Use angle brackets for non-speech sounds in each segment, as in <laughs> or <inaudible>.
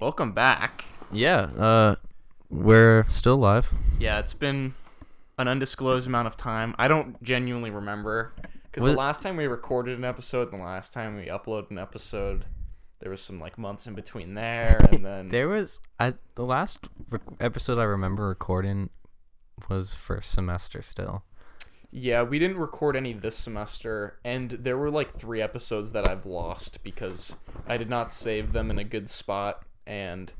welcome back. Yeah, uh, we're still live. Yeah, it's been an undisclosed amount of time. I don't genuinely remember because the last time we recorded an episode and the last time we uploaded an episode, there was some like months in between there, and <laughs> then There was I the last rec- episode I remember recording was first semester still. yeah, we didn't record any this semester, and there were like three episodes that I've lost because I did not save them in a good spot, and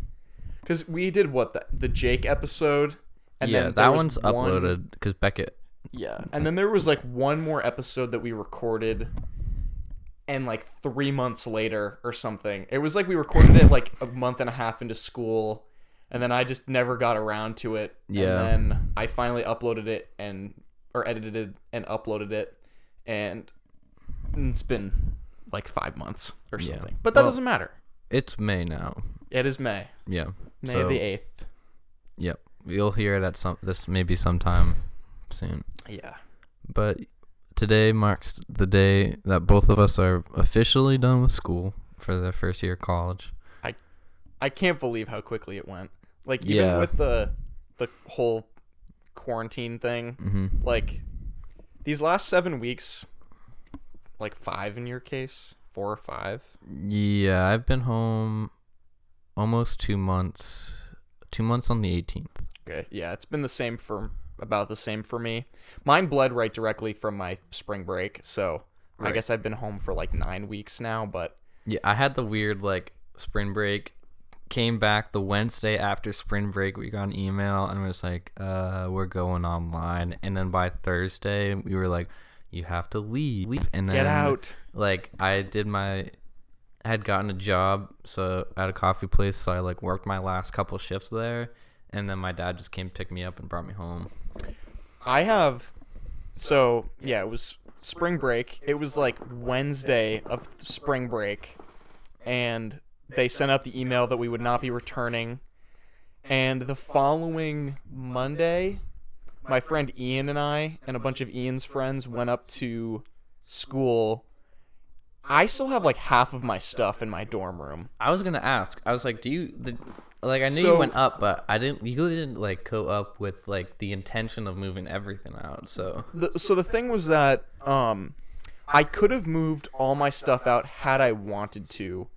because we did what the, the Jake episode. And yeah, then that one's one- uploaded because Beckett. Yeah, and then there was like one more episode that we recorded, and like three months later or something. It was like we recorded it like a month and a half into school, and then I just never got around to it. Yeah. And then I finally uploaded it and or edited it and uploaded it, and it's been like five months or Yeah. something. But that Well- doesn't matter. It's May now. It is May, Yeah. May so the eighth. yep, you'll hear it at some this maybe sometime soon. Yeah. But today marks the day that both of us are officially done with school for the first year of college. I I can't believe how quickly it went. Like even Yeah. with the the whole quarantine thing, hmm like these last 7 weeks like 5 in your case, 4 or 5. Yeah, I've been home almost two months. Two months on the 18th. Okay. Yeah, it's been the same for about the same for me. Mine bled right directly from my spring break, so I guess I've been home for like 9 weeks now, but Yeah, I had the weird like spring break. Came back the Wednesday after spring break. We got an email and was like, "Uh, we're going online." And then by Thursday, we were like, "You have to leave." leave. And then get out. Like I did my, had gotten a job so at a coffee place, so I like worked my last couple shifts there, and then my dad just came pick me up and brought me home. I have so yeah, it was spring break. It was like Wednesday of spring break and they sent out the email that we would not be returning. And the following Monday, my friend Ian and I and a bunch of Ian's friends went up to school. I still have like half of my stuff in my dorm room. I was gonna ask. I was like, "Do you the, like? I knew So- you went up, but I didn't. You really didn't like go up with like the intention of moving everything out. So the, so the thing was that um I could have moved all my stuff out had I wanted to.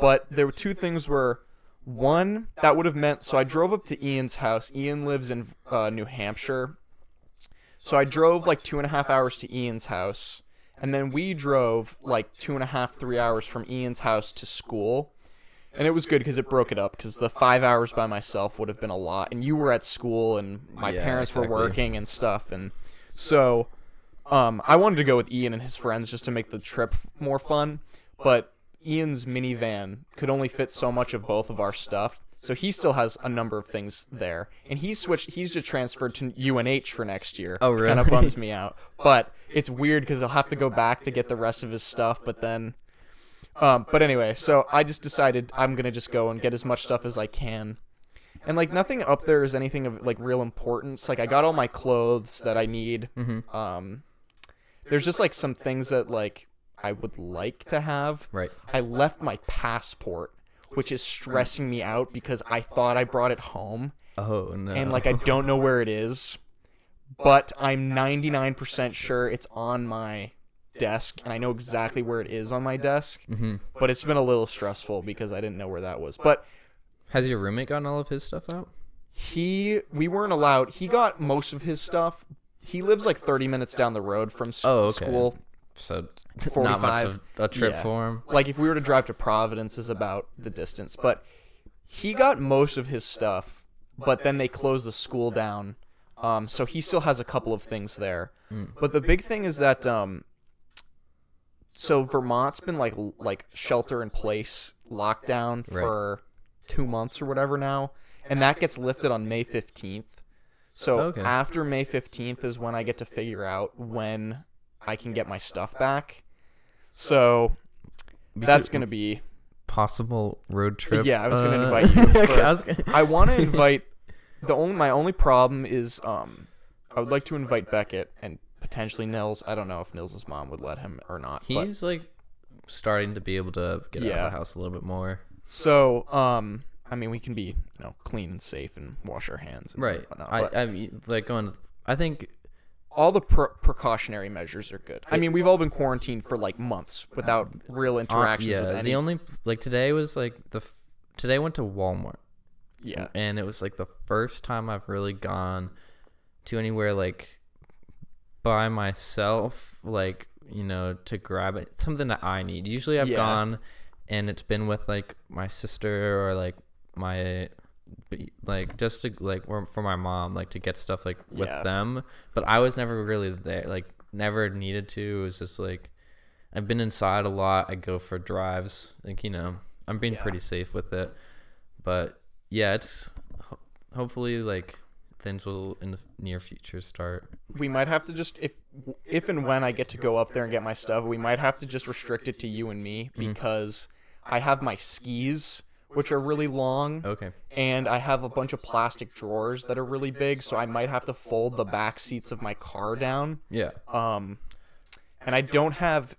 But there were two things where one that would have meant so I drove up to Ian's house. Ian lives in uh, New Hampshire. So I drove like two and a half hours to Ian's house. And then we drove like two and a half, three hours from Ian's house to school. And it was good because it broke it up because the five hours by myself would have been a lot. And you were at school and my Yeah, parents were working and stuff. And so um, I wanted to go with Ian and his friends just to make the trip more fun, but Ian's minivan could only fit so much of both of our stuff, so he still has a number of things there. And he's switched. He's just transferred to UNH for next year. Oh, really? Kind of bums me <laughs> out, but it's weird because he'll have to go back to get the rest of his stuff. But then, um, but anyway, so I just decided I'm gonna just go and get as much stuff as I can. And like nothing up there is anything of like real importance. Like I got all my clothes that I need. Mm-hmm. Um, there's just like some things that like I would like to have. right, I left my passport, which is stressing me out because I thought I brought it home oh no, and like I don't know where it is. But I'm 99% sure it's on my desk and I know exactly where it is on my desk. hmm But it's been a little stressful because I didn't know where that was. But has your roommate gotten all of his stuff out? he we weren't allowed. He got most of his stuff. He lives like 30 minutes down the road from s- Oh, okay. school. So 45. <laughs> not much of a trip Yeah. for him. like if we were to drive to Providence is about the distance. But he got most of his stuff, but then they closed the school down. Um, so he still has a couple of things there. Mm. But the big thing is that um, so Vermont's been like like shelter in place lockdown Right. for two months or whatever now, and that gets lifted on May fifteenth. So Okay. after May fifteenth is when I get to figure out when I can get my stuff back. So that's gonna be. possible road trip. Yeah, I was gonna uh, invite you <laughs> I gonna- I want to <laughs> invite. The only my only problem is um, I would like to invite Beckett and potentially Nils. I don't know if Nils' mom would let him or not. but- He's like starting to be able to get out of the house a little bit more. So, um, I mean, we can be, you know, clean and safe and wash our hands. And Right. whatnot, I I mean like going. I think all the pre- precautionary measures are good. I mean, we've all been quarantined for like months without real uh, interactions yeah. with any. The only like today was like the f- today I went to Walmart yeah. and it was like the first time I've really gone to anywhere like by myself, like you know, to grab it something that I need. Usually, I've Yeah. gone and it's been with like my sister or like my like just to like for my mom like to get stuff like with Yeah. them but i was never really there like never needed to it was just like i've been inside a lot i go for drives like you know i'm being Yeah. pretty safe with it but yeah it's ho- hopefully like things will in the near future start we might have to just if if and when I get to go up there and get my stuff, we might have to just restrict it to you and me Mm-hmm. because I have my skis which are really long okay and I have a bunch of plastic drawers that are really big, so I might have to fold the back seats of my car down. yeah Um and I don't have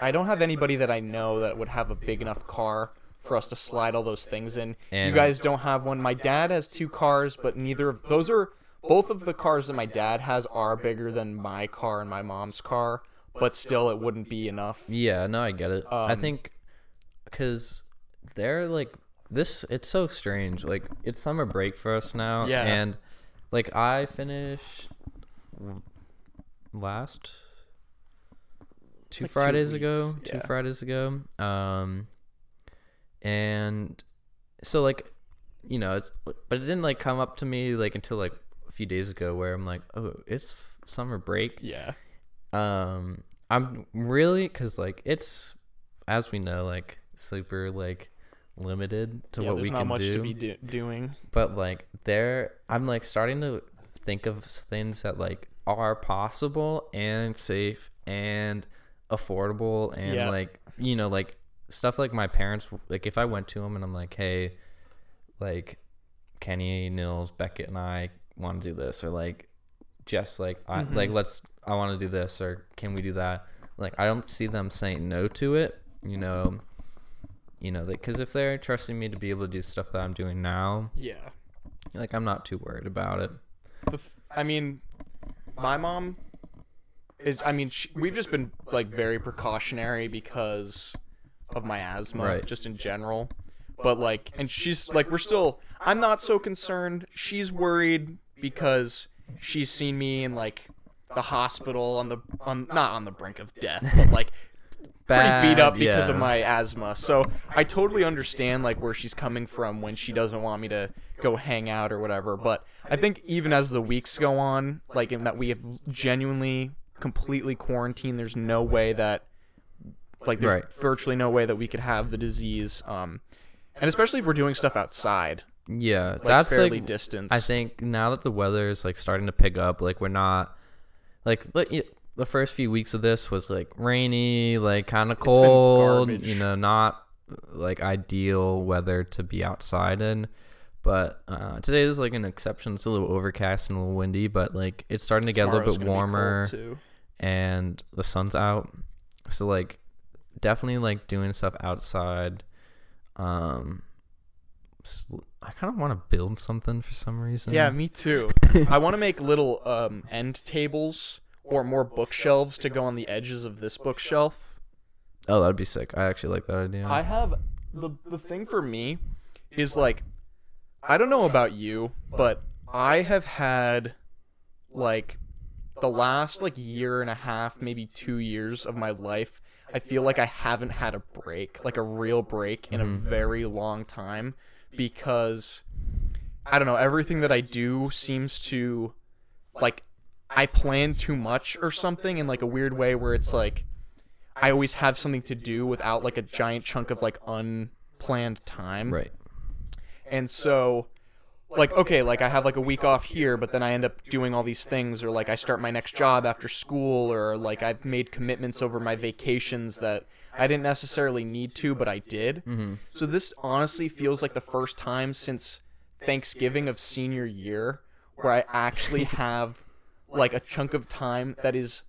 I don't have anybody that I know that would have a big enough car for us to slide all those things in. And- you guys don't have one. My dad has two cars, but neither of those are both of the cars that my dad has are bigger than my car and my mom's car, but still it wouldn't be enough. Yeah, no, I get it. I Um, think because they're like this. It's so strange. Like it's summer break for us now, Yeah. and like I finished last two like two Fridays ago. weeks, Two yeah. Fridays ago. Um, and so like you know it's but it didn't like come up to me like until like a few days ago where I'm like oh it's f- summer break Yeah. um i'm really because like it's as we know like super like limited to yeah what there's we not can much do to be do- doing. but like there i'm like starting to think of things that like are possible and safe and affordable and Yeah. like you know like stuff like my parents like if i went to them and i'm like hey like kenny nils beckett and i want to do this or like just like i Mhm. like let's i want to do this or can we do that like i don't see them saying no to it you know you know because if they're trusting me to be able to do stuff that i'm doing now Yeah. like I'm not too worried about it. The th- I mean, my mom is. I mean, she, we've just been like very precautionary because of my asthma, Right. just in general. But like, and she's like, we're still. I'm not so concerned. She's worried because she's seen me in like the hospital on the on not on the brink of death, but like pretty beat up Bad, because of my asthma. So I totally understand like where she's coming from when she doesn't want me to go hang out or whatever. But I think even as the weeks go on, like in that we have genuinely completely quarantined, there's no way that like there's Right. virtually no way that we could have the disease. Um, and especially if we're doing stuff outside, Yeah, like that's fairly like distanced. I think now that the weather is like starting to pick up, like we're not like like the first few weeks of this was like rainy, like kind of cold, you know, not like ideal weather to be outside in. But uh, today is like an exception. It's a little overcast and a little windy, but like it's starting to get a little bit gonna be cold, warmer. and the sun's out so like definitely like doing stuff outside um I kind of want to build something for some reason Yeah, me too. <laughs> I want to make little um, end tables or more bookshelves to go on the edges of this bookshelf. oh that'd be sick. I actually like that idea. I have the the thing for me is like I don't know about you, but I have had like the last like year and a half, maybe 2 years of my life, I feel like I haven't had a break, like a real break in a mm-hmm. very long time because I don't know, everything that I do seems to like I plan too much or something in like a weird way where it's like I always have something to do without like a giant chunk of like unplanned time. right And so like okay, like I have like a week off here, but then I end up doing all these things or like I start my next job after school or like I've made commitments over my vacations that I didn't necessarily need to, but I did. mm-hmm. So this honestly feels like the first time since Thanksgiving of senior year where I actually <laughs> have like a chunk of time that is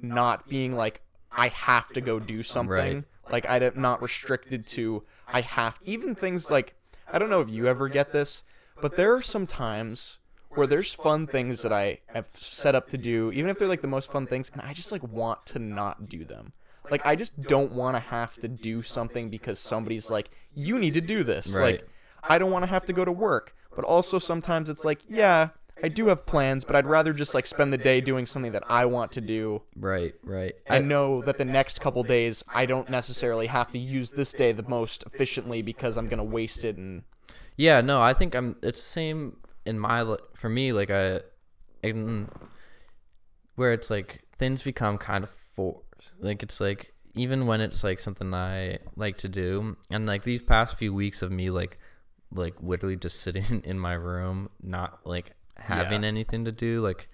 not being like I have to go do something. Right. Like I'm not restricted to I have even things like I don't know if you ever get this, but there are some times where there's fun things that I have set up to do, even if they're like the most fun things, and I just like want to not do them. Like I just don't want to have to do something because somebody's like, "You need to do this." Right. Like I don't want to have to go to work, but also sometimes it's like, yeah, I do have plans, but I'd rather just like spend the day doing something that I want to do Right, right. I know that the next couple days I don't necessarily have to use this day the most efficiently because I'm gonna waste it and Yeah, no, I think I'm. It's the same in my for me. Like I, in where it's like things become kind of forced. Like it's like even when it's like something I like to do, and like these past few weeks of me like like literally just sitting <laughs> in my room, not like having Yeah. anything to do, like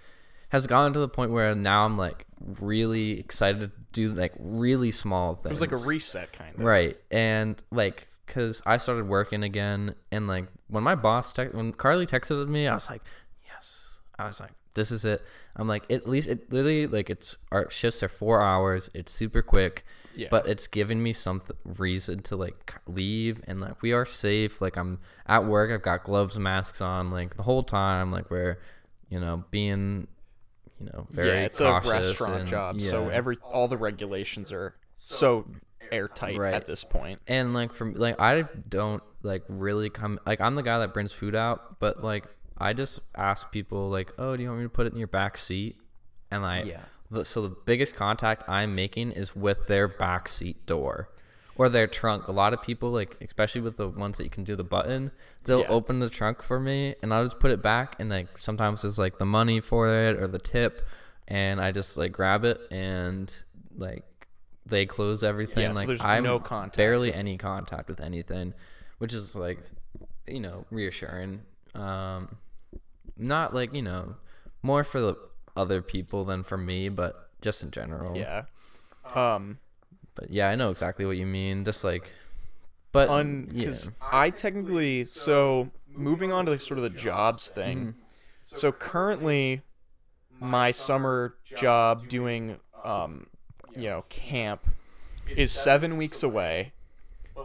has gotten to the point where now I'm like really excited to do like really small things. it was like a reset kind of. Right. And like, cause I started working again, and like when my boss text, when Carly texted me, I was like, yes. I was like, this is it. I'm like, at least it literally like it's our shifts are four hours. It's super quick, Yeah. but it's giving me some th- reason to like leave and like we are safe. Like I'm at work. I've got gloves, masks on, like the whole time. Like we're, you know, being, you know, very yeah, it's a restaurant and- job, so every all the regulations are so airtight Right. at this point. and like from like I don't like really come like I'm the guy that brings food out, but like I just ask people like, "Oh, do you want me to put it in your back seat?" And I Yeah. The- so the biggest contact I'm making is with their back seat door or their trunk. A lot of people like especially with the ones that you can do the button, they'll Yeah. open the trunk for me and I'll just put it back and like sometimes it's like the money for it or the tip and I just like grab it and like they close everything Yeah, so like there's I'm no contact. barely any contact with anything, which is like, you know, reassuring. Um, not like you know, more for the other people than for me, but just in general. Yeah. Um But yeah, I know exactly what you mean. Just like, but un yeah, because I technically so moving on to sort of the jobs thing. Mm-hmm. So currently, my summer job doing um, you know camp is seven weeks away.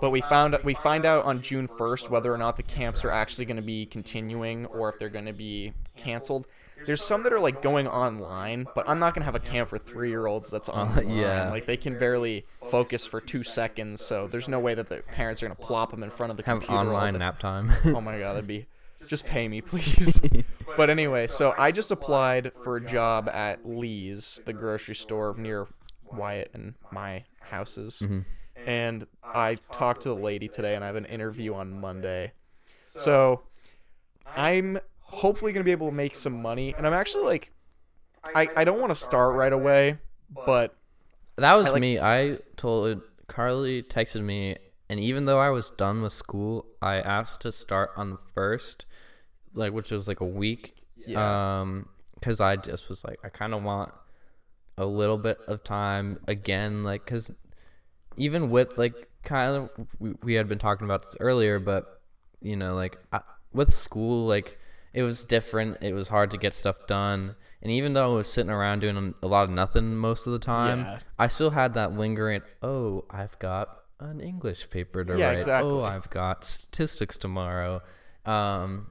But we found we find out on June first whether or not the camps are actually going to be continuing or if they're going to be canceled. There's some that are like going online, but I'm not gonna have a camp for three year olds that's <laughs> online. yeah. Like they can barely focus for two seconds, so there's no way that the parents are gonna plop them in front of the have computer. online the- nap time. <laughs> Oh my god, that'd be <laughs> just pay me, please. but anyway, so I just applied for a job at Lee's, the grocery store near Wyatt and my houses. Mm-hmm. And I talked to the lady today, and I have an interview on Monday. So I'm hopefully going to be able to make some money. And I'm actually like, I, I don't want to start right away, but That was I like- me. I told Carly texted me, and even though I was done with school, I asked to start on the first, like which was like a week. Yeah. Um, because I just was like, I kind of want a little bit of time again, like because even with like kind of we, we had been talking about this earlier, but you know, like I, with school, like it was different. It was hard to get stuff done. And even though I was sitting around doing a lot of nothing most of the time, Yeah. I still had that lingering, oh, I've got an English paper to Yeah, write. exactly. Oh, I've got statistics tomorrow. Um,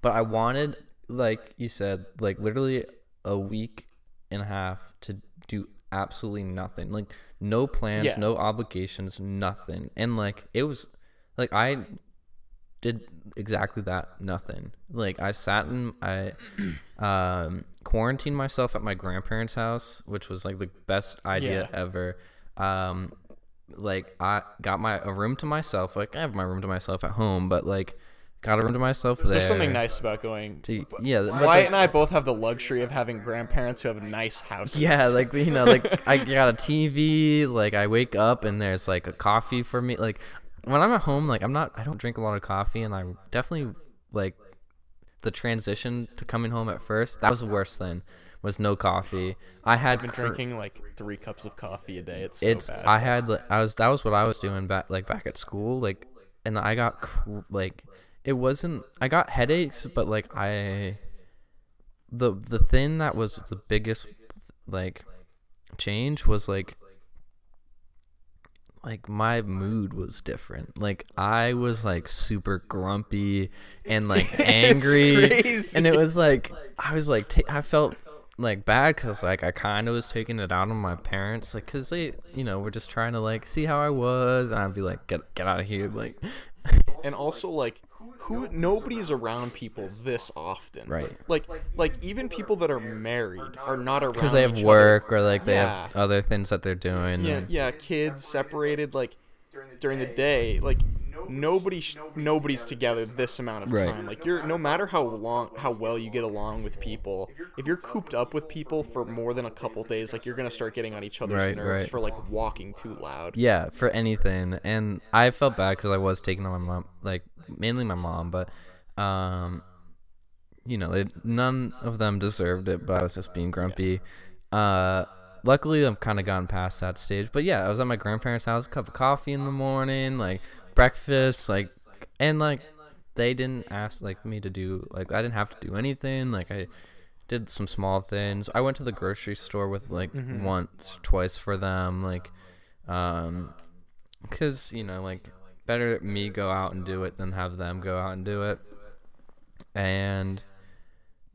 but I wanted, like you said, like literally a week and a half to do absolutely nothing. Like no plans, Yeah. no obligations, nothing. And like it was like I did exactly that, nothing. Like I sat in I <clears throat> um quarantined myself at my grandparents' house, which was like the best idea Yeah. ever. Um like I got my a room to myself. Like I have my room to myself at home, but like got a room to myself there. there's something nice about going. to yeah, but Wyatt and I both have the luxury of having grandparents who have nice houses. Yeah, like you know, like <laughs> I got a TV. Like I wake up and there's like a coffee for me. Like when I'm at home, like I'm not. I don't drink a lot of coffee, and I'm definitely like the transition to coming home at first. That was the worst thing. Was no coffee. I had I've been cur- drinking like three cups of coffee a day. It's so it's bad. I had like, I was that was what I was doing back like back at school like and I got cr- like it wasn't I got headaches but like I the the thing that was the biggest like change was like like my mood was different. Like I was like super grumpy and like <laughs> angry, crazy. and it was like I was like ta- I felt like bad because like I kind of was taking it out on my parents, like because they you know were just trying to like see how I was, and I'd be like get get out of here, like and also like who nobody's around people this often Right. like like even people that are married are not around because they have each work or like they Yeah. have other things that they're doing. yeah and- yeah kids separated like during the day like nobody sh- nobody's together this amount of Right. time like you're no matter how long how well you get along with people if you're cooped up with people for more than a couple days like you're gonna start getting on each other's Right, nerves right. for like walking too loud Yeah, for anything. And I felt bad because I was taking on my mom, like mainly my mom, but um, you know, they, none of them deserved it. But I was just being grumpy. Uh, luckily, I've kind of gone past that stage. But yeah, I was at my grandparents' house, cup of coffee in the morning, like breakfast, like, and like they didn't ask like me to do like I didn't have to do anything. Like I did some small things. I went to the grocery store with like once, twice for them, like um because you know like better me go out and do it than have them go out and do it. And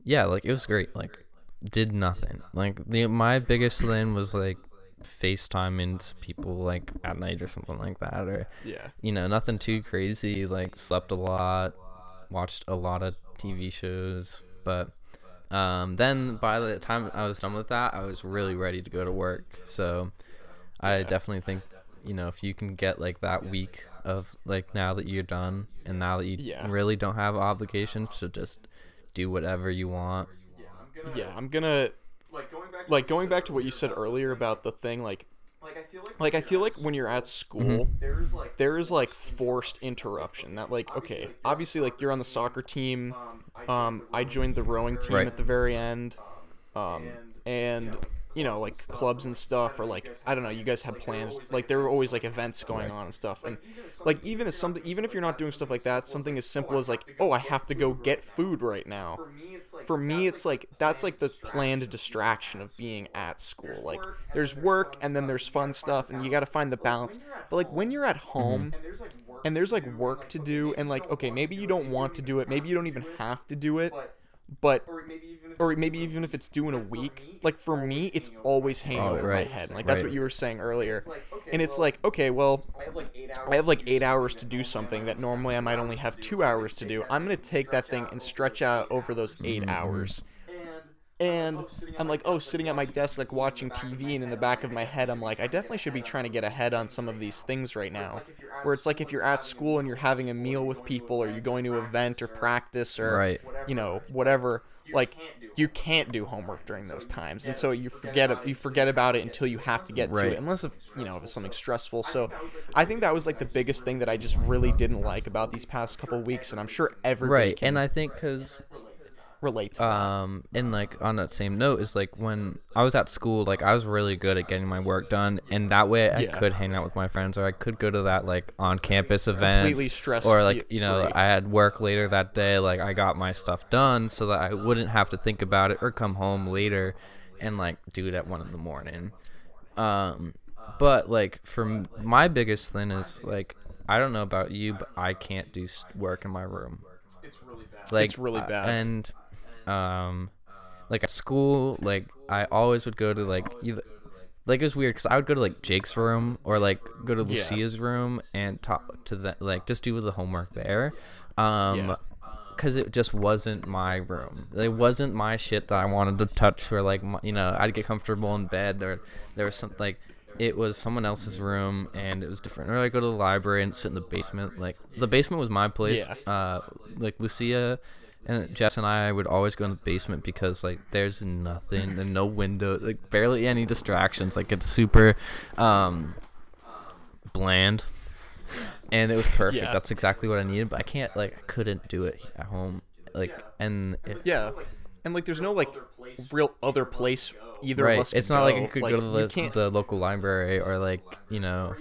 yeah like it was great like did nothing. Like the my biggest thing was like facetiming people like at night or something like that or yeah. you know nothing too crazy like slept a lot watched a lot of tv shows. But um, then by the time i was done with that i was really ready to go to work. So i definitely think you know if you can get like that week of like now that you're done and now that you Yeah. really don't have obligations to just do whatever you want yeah i'm gonna like going back to what you said earlier about the thing like like i feel like when you're at school there is like forced interruption that like okay obviously like you're on the soccer team um i joined the rowing team Right. at the very end um and you know like clubs and stuff or like i don't know you guys had plans like there were always like events going on and stuff. And like even as something even if you're not doing stuff like that something as simple as like oh i have to go get food right now for me it's like that's like the planned distraction of being at school. Like there's work and then there's fun stuff and you got to find the balance. but like when you're at home and there's like work to do and like okay maybe you don't want to do it maybe you don't even have to do it but or maybe even if it's due in a week like for me it's always hanging Oh, over right, my head like that's what you were saying earlier and it's like okay well I have like eight hours to do something that normally I might only have two hours to do. I'm gonna take that thing and stretch out over those 8 Mm-hmm. hours. And I'm like, oh, sitting at my oh, desk, like watching TV, and in the back of my head, I'm like, I definitely should be trying to get ahead on some of these things right now. Where it's like if you're at school and you're having a meal with people, or you're going to an event or practice, or Right. you know, whatever, like you can't do homework during those times, and so you forget it, you forget about it until you have to get to Right. it, unless if you know if it's something stressful. So I think that was like the biggest thing that I just really didn't like about these past couple weeks, and I'm sure everybody right can and i think because relate to that. um and like on that same note is like when i was at school like i was really good at getting my work done and that way i Yeah. could hang out with my friends or i could go to that like on campus event Completely stress or like you know free. i had work later that day like i got my stuff done so that i wouldn't have to think about it or come home later and like do it at one in the morning um but like for m- my biggest thing is like i don't know about you but i can't do s- work in my room it's really bad. like It's really bad. uh, bad. and um like at school like i always would go to like either like it was weird because i would go to like jake's room or like go to Yeah. lucia's room and talk to the like just do the homework there um Yeah. because it just wasn't my room it wasn't my shit that i wanted to touch or like my, you know i'd get comfortable in bed or there was some like it was someone else's room and it was different or i go to the library and sit in the basement like the basement was my place Yeah. uh like lucia and Jess and I would always go in the basement because like there's nothing and no window, like barely any distractions. Like it's super um bland. And it was perfect. Yeah. That's exactly what I needed, but I can't like I couldn't do it at home. Like and it, yeah, and like there's no like real other place either of right. us. It's not like go. I could Like, go to the the local library or like, you know,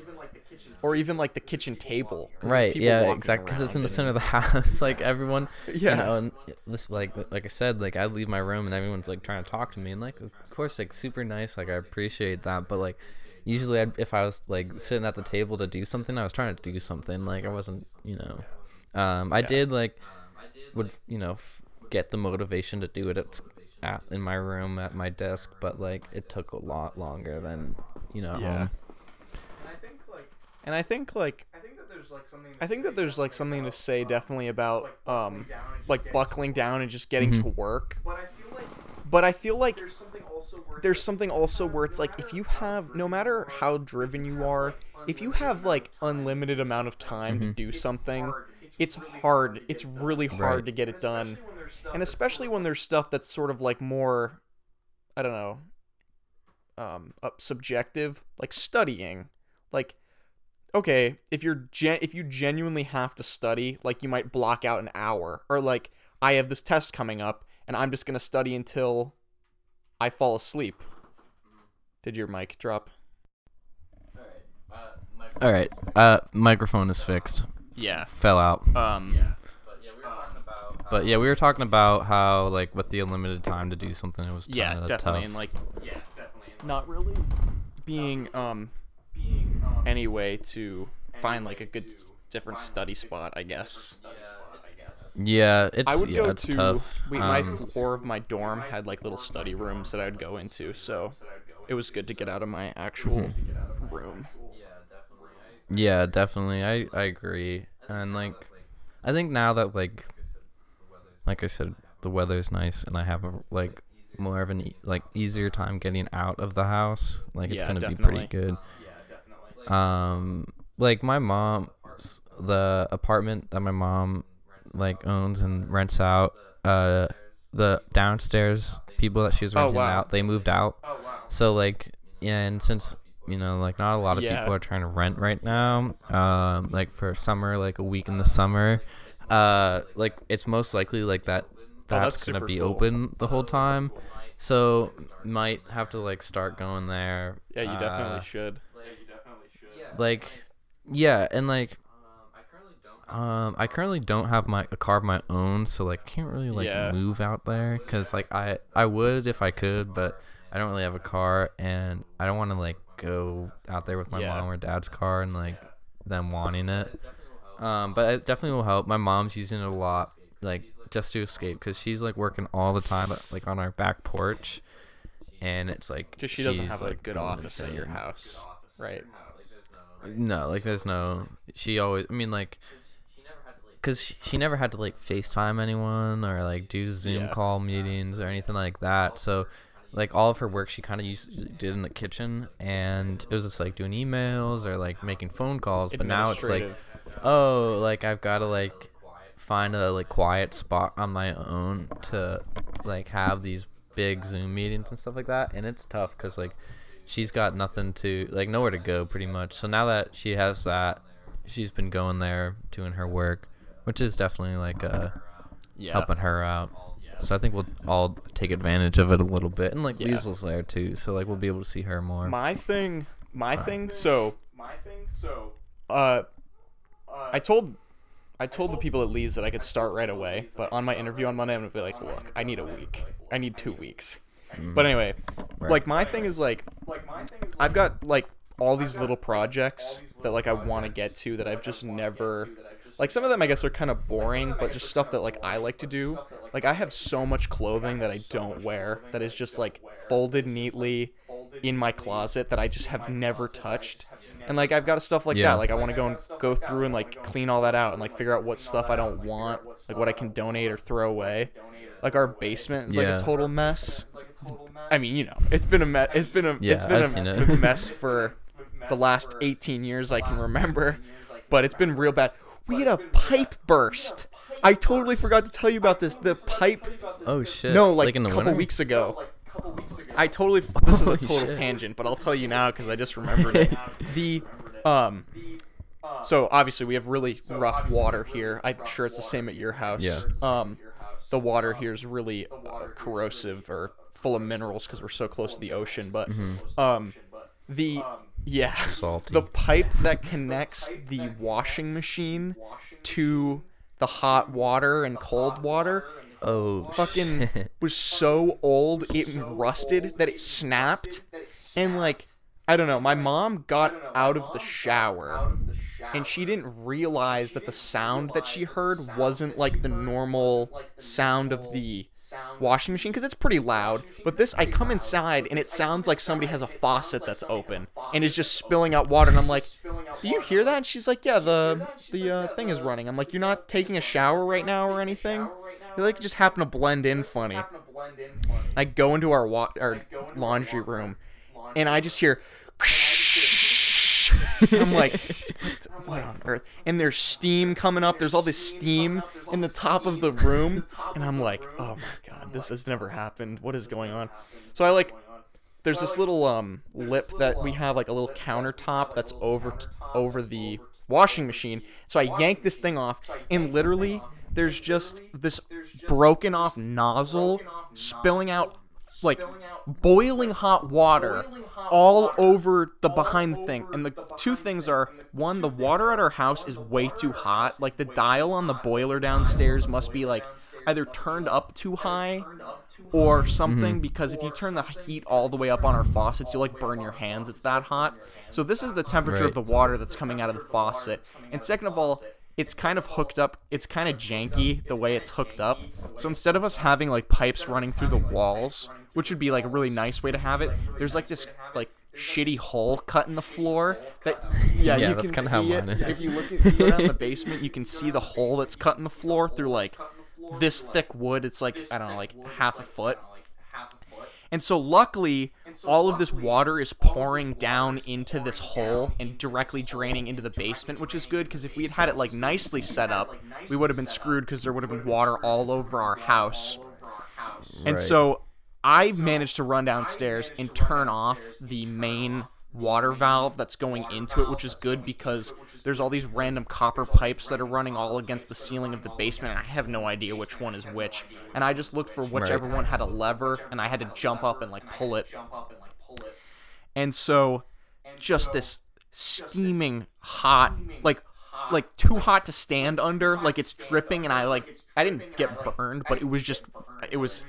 or even like the kitchen table. right yeah exactly because it's in the center of the <laughs> house like everyone <laughs> Yeah. you know and this like like i said like i leave my room and everyone's like trying to talk to me and like of course like super nice like i appreciate that but like usually I'd, if I was like sitting at the table to do something, I was trying to do something. Like I wasn't, you know, um, I did like would you know f- get the motivation to do it at, at in my room at my desk, but like it took a lot longer than you know. Yeah. home. And I think like, and I think like, I think that there's like something. I think that there's like something to say definitely about um, down and just like buckling down and just getting Mhm. to work. But I feel like But I feel like there's something also where it's there's like, something also where it's like if you have no matter how driven you are, if you have like unlimited amount of time to do something, it's hard. It's really hard to get it done. especially when there's stuff and especially when there's stuff that's sort of like more i don't know um uh, subjective like studying like okay if you're gen- if you genuinely have to study like you might block out an hour or like i have this test coming up and i'm just going to study until i fall asleep did your mic drop All right, uh, microphone is fixed. yeah Fell out. um But yeah, we were talking about how like with the unlimited time to do something, it was yeah kinda definitely tough. and like yeah, definitely. And not really um being um, any way to find like a good different study spot i guess yeah, it's I would yeah, go it's to tough. we, my Um, floor of my dorm had like little study rooms that I'd go into, so it was good to get out of my actual Mm-hmm. room. Yeah, definitely. I I agree. And like I think now that like like I said the weather's nice and I have a, like more of an e- like easier time getting out of the house, like it's Yeah, going to be pretty definitely. good. Um like my mom the apartment that my mom like owns and rents out uh the downstairs people that she was Oh, renting wow. out, they moved out. Oh wow. So like, yeah, and since you know, like not a lot of Yeah. people are trying to rent right now, um, like for summer, like a week in the summer, uh, like it's most likely like that that's, Oh, that's gonna be cool. open the whole time. So might have to like start going there. Yeah, you uh, definitely should. Yeah, you definitely should. Like yeah and like um i currently don't have my a car of my own so like I can't really like Yeah. move out there because like i i would if i could but i don't really have a car and i don't want to like go out there with my Yeah. mom or dad's car and like them wanting it um but it definitely will help my mom's using it a lot like just to escape because she's like working all the time like on our back porch and it's like Because she doesn't have a good office at your house, right? No, like there's no. She always. I mean, like, cause she, she never had to like FaceTime anyone or like do Zoom Yeah. call meetings or anything like that. So, like all of her work, she kind of used did in the kitchen, and it was just like doing emails or like making phone calls. But now it's like, oh, like I've got to like find a like quiet spot on my own to like have these big Zoom meetings and stuff like that, and it's tough because like she's got nothing to like nowhere to go pretty much. So now that she has that, she's been going there doing her work, which is definitely like uh yeah. helping her out. So I think we'll all take advantage of it a little bit, and like Yeah. Liesel's there too, so like we'll be able to see her more. My thing, my thing. So, My thing. So. uh, Uh, I told, I told the people at Lee's that I could start right away, but on my interview on Monday, I'm gonna be like, look, I need a week. I need two weeks. But anyway, Right. like my thing is like like my thing is. I've got like all these little projects that like I want to get to that I've just never like some of them I guess are kind of boring, but just stuff that like I like to do. Like I have so much clothing that I don't wear that is just like folded neatly in my closet that I just have never touched. And like I've got stuff like Yeah. that. Like I want to go and go through and like clean all that out and like figure out what stuff I don't want, like what I can donate or throw away. Like our basement is like a total mess. I mean, you know, it's been a mess. It's been a it's Yeah, been I've seen a it. <laughs> mess for <laughs> the last 18 years I can remember, but it's been real bad. We had a pipe burst. I totally forgot to tell you about this. The pipe. oh shit! No, like, in a the couple winter? weeks ago. Like a couple weeks ago. I totally. This is a total shit. tangent, but I'll tell you now because I just remembered it. <laughs> The um. So obviously we have really rough water here. I'm sure it's the same at your house. Yeah. Um, the water here is really uh, corrosive or full of minerals because we're so close to the ocean. But um, the yeah, <laughs> Salty. the pipe that connects the washing machine to the hot water and cold water Oh, fucking shit. was so old it rusted that it snapped and like I don't know. My mom got out of the shower and she didn't realize that the sound that she heard wasn't like the normal sound of the washing machine because it's pretty loud. But this, I come inside and it sounds like somebody has a faucet that's open and is just spilling out water. And I'm like, "Do you hear that?" And she's like, "Yeah, the the uh, thing is running." I'm like, "You're not taking a shower right now or anything?" They like just happen to blend in funny. I go into our wa- our laundry room, and I just hear. <laughs> I'm like, what, what on earth? And there's steam coming up. There's all this steam in the top of <laughs> the room, and I'm like, oh my god, this has never happened. What is going on? So I like, there's this little um lip that we have, like a little countertop that's over t- over the washing machine. So I yank this thing off, and literally there's just this broken off nozzle spilling out like boiling hot water all over the behind the thing. And the two things are one, the water at our house is way too hot. Like the dial on the boiler downstairs must be like either turned up too high or something mm-hmm. because if you turn the heat all the way up on our faucets, you'll like burn your hands. It's that hot. So this is the temperature of the water that's coming out of the faucet. And second of all, it's kind of hooked up. It's kind of janky the way it's hooked up. So instead of us having like pipes running through the walls, which would be like a really nice way to have it, there's like this like shitty hole cut in the floor that <laughs> yeah, Yeah, you that's can kinda how see it. mine is. If you look at you go down the <laughs> basement, you can see the hole that's cut in the floor through like this thick wood. It's like I don't know, like half a foot. And so luckily, all of this water is pouring down into this hole and directly draining into the basement, which is good because if we had had it like nicely set up, we would have been screwed because there would have been water all over our house. And so I managed to run downstairs and turn off the main water valve that's going into it, which is good because there's all these random copper pipes that are running all against the ceiling of the basement, and I have no idea which one is which. And I just looked for whichever one had a lever, and I had to jump up and like pull it. And so, just this steaming hot, like like too hot to stand under, like it's dripping, and I like I didn't get burned, but it was just it was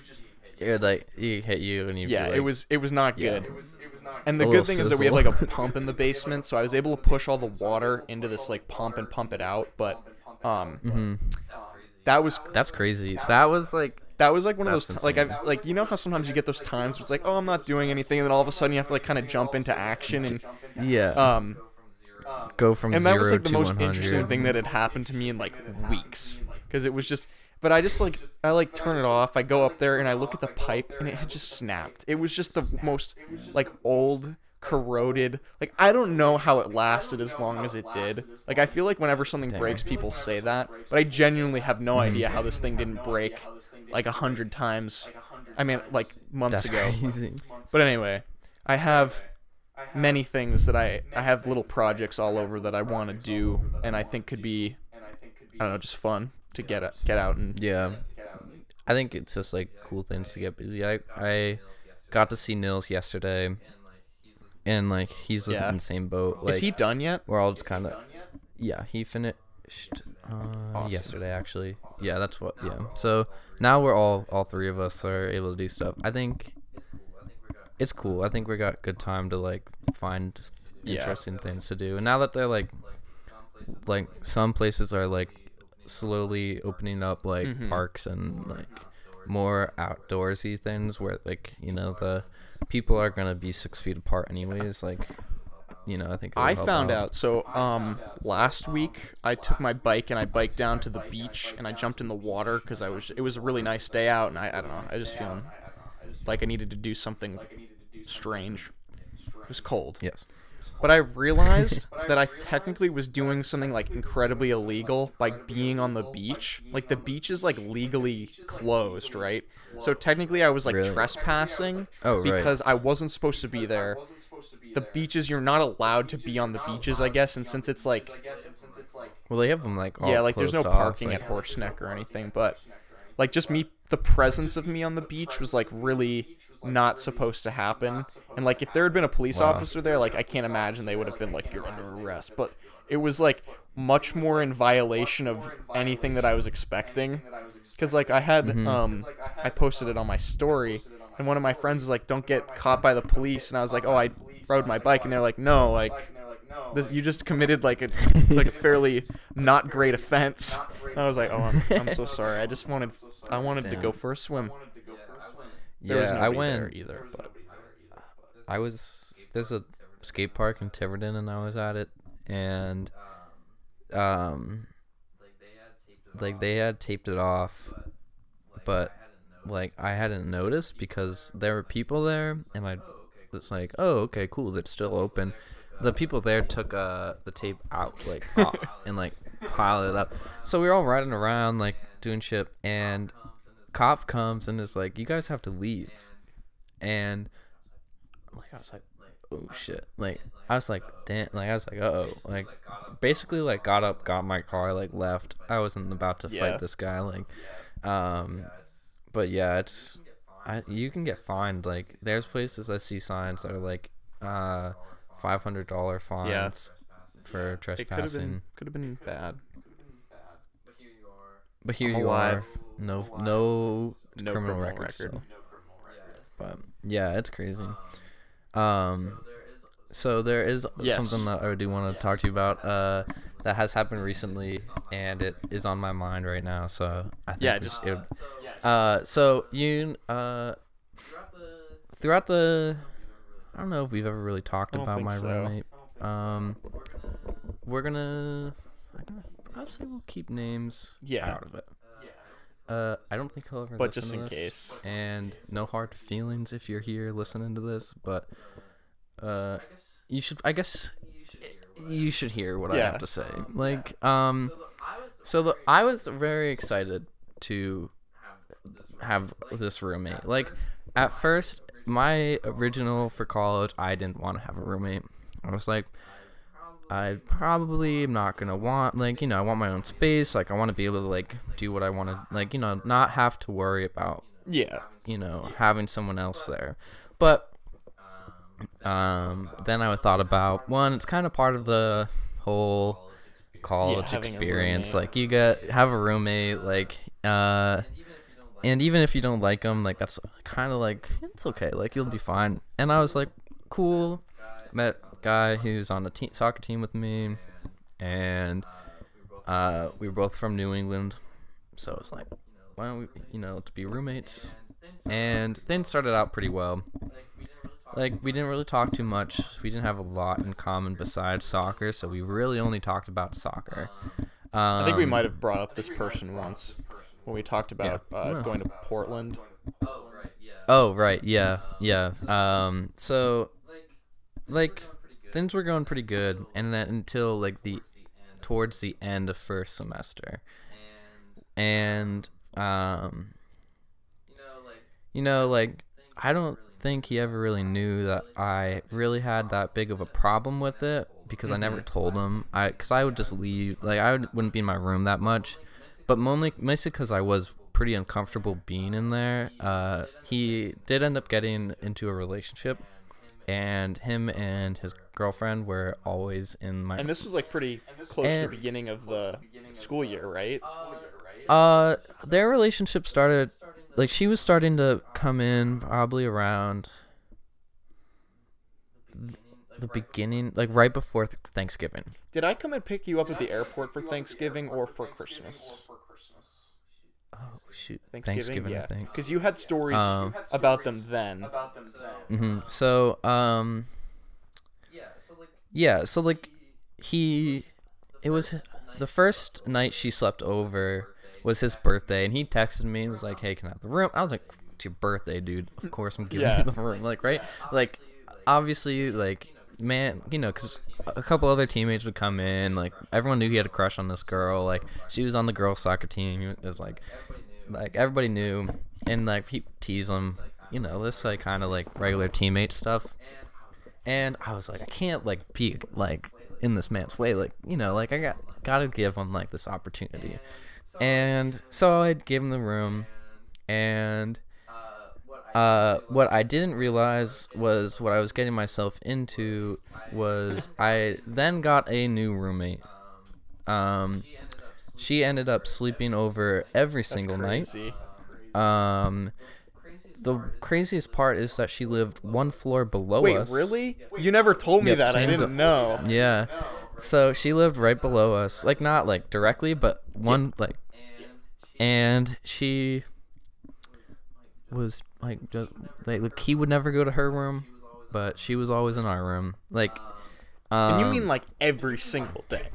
It like it hit you and you. yeah, it was it was not good. Yeah. it was it was good. And the A good little thing is that we have like a pump in the basement, so I was able to push all the water into this like pump and pump it out. But um, Mm-hmm. that was That's crazy. That was like that was like one of those That's ti- like I like you know how sometimes you get those times where it's like oh I'm not doing anything, and then all of a sudden you have to like kind of jump into action and yeah. um go from and that zero was like the to most 100. interesting thing that had happened to me in like weeks because it was just but i just like i like turn it off i go up there and i look at the pipe and it had just snapped. it was just the most like old corroded like i don't know how it lasted as long as it did. Like i feel like whenever something breaks people say that but i genuinely have no hmm. idea how this thing didn't break like a hundred times. i mean like months That's ago. <laughs> crazy. but anyway i have many things that I I have little projects all over that I want to do and I think could be I don't know just fun to get a, get out and Yeah. I think it's just like cool things to get busy. I I got to see Nils yesterday, and like he's Yeah. in the same boat. Like, is he done yet? We're all just kind of. Yeah, he finished uh, yesterday actually. Yeah, that's what. Yeah. So now we're all all three of us are able to do stuff. I think it's cool. I think we got good time to like find Yeah. interesting things to do. And now that they're like like some places are like slowly opening up like Mhm. parks and like more outdoorsy things where like you know the people are gonna be six feet apart anyways like you know i think I help found out so um last week I took my bike and I biked down to the beach and I jumped in the water because I was it was a really nice day out and I, I don't know I just feeling like I needed to do something strange. It was cold. yes But I realized <laughs> that I technically was doing something like incredibly illegal by being on the beach. Like the beach is like legally closed, right? So technically I was like Really? trespassing Oh, right. because I wasn't supposed to be there. The beaches you're not allowed to be on the beaches, I guess, and since it's like well they have them like all yeah, like there's no closed off, parking like- at Horseneck or anything, but like just me the presence of me on the beach was like really not supposed to happen. And like if there had been a police Wow. officer there, like I can't imagine they would have been like you're under arrest, but it was like much more in violation of anything that I was expecting. Cuz like I had Mm-hmm. um I posted it on my story and one of my friends was like don't get caught by the police and I was like, "Oh, I rode my bike, and they're like, no, like this, you just committed like a like a fairly not great offense. <laughs> And I was like, oh, I'm, <laughs> I'm so sorry. I just wanted I wanted to Damn. go for a swim. There was yeah, I nobody went. there either, but I was there's a skate park in Tiverton, and I was at it, and um, like they had taped it off, but like I hadn't noticed because there were people there, and I was like, oh okay, cool, it's still open. The people there took uh the tape out like off and like piled it up, so we were all riding around like doing shit, and cop comes and is like, you guys have to leave, and like I was like, oh shit, like I was like, damn, like I was like, uh oh, like basically like got up, got my car, like left. I wasn't about to Yeah. fight this guy, like, um, but yeah, it's, I you can get fined. Like there's places I see signs that are like, uh, five hundred dollar fines for it could have trespassing. been could have been bad. But here I'm you alive. are, no no, No criminal, criminal record. record. still. But yeah, it's crazy. Um, so there is Yes. something that I do want to talk to you about. Uh, that has happened recently, and it is on my mind right now. So I think Yeah, we just- it uh, so you uh, throughout the, I don't know if we've ever really talked about my so. roommate. Um, we're gonna, I'm gonna, I'd say we'll keep names Yeah. out of it. Uh, I don't think he'll ever. But listen just to in this, case. And no hard feelings if you're here listening to this, but uh, you should. I guess you should hear what I have to say. Like, um, so the I was very excited to have this roommate. Like, at first, my original for college, I didn't want to have a roommate. I was like, I probably am not gonna want like you know I want my own space. Like I want to be able to like do what I want to like you know not have to worry about Yeah. you know having someone else there. But um, then I thought about one. It's kind of part of the whole college a experience. Like you get have a roommate. Like uh, and even if you don't like them, like that's kind of like it's okay. Like you'll be fine. And I was like, cool. Met guy who's on the team, soccer team with me, and uh, we were both from New England, so it's like, why don't we, you know, to be roommates? And things started out pretty well. Like we didn't really talk too much. We didn't have a lot in common besides soccer, so we really only talked about soccer. Um, I think we might have brought up this person once when we talked about uh, Yeah. going to Portland. Oh right, yeah, yeah. Um, so like things were going pretty good, and then until like the towards the end of first semester, and um, you know, like I don't think he ever really knew that I really had that big of a problem with it because I never told him. I because I would just leave, like I would, wouldn't be in my room that much, but mainly mostly because I was pretty uncomfortable being in there. Uh, he did end up getting into a relationship, and him and his girlfriend were always in my. And this was like pretty close to the And- beginning of the school year, right? Uh, their relationship started like she was starting to come in probably around the beginning, like right before th- Thanksgiving. Did I come and pick you up at the airport for Thanksgiving or for Christmas? Oh shoot, Thanksgiving, Thanksgiving, yeah. I think. Because you had stories Um, about them then. Mm-hmm. So, um, yeah, so like he, it was the first night she slept over was his birthday, and he texted me and was like, "Hey, can I have the room?" I was like, "It's your birthday, dude. Of course I'm giving Yeah. you the room." Like, right? Like, obviously, like, man, you know, because a couple other teammates would come in, like, everyone knew he had a crush on this girl. Like, she was on the girls' soccer team. It was like, like everybody knew, and like he teased him, you know, this like kind of like regular teammate stuff. And I was like, I can't like be like in this man's way, like you know, like I got gotta give him like this opportunity. And so I gave him the room, and uh, what I didn't realize was what I was getting myself into was I then got a new roommate. Um, she ended up sleeping over every single night. Um, the craziest part is that she lived one floor below Wait, us. really? You never told me Yep, that. I same didn't do- know. Yeah. So she lived right below us, like not like directly, but one like, and she was like just like, like he would never go to her room, but she was always in our room. Like, um, And you mean like every single day?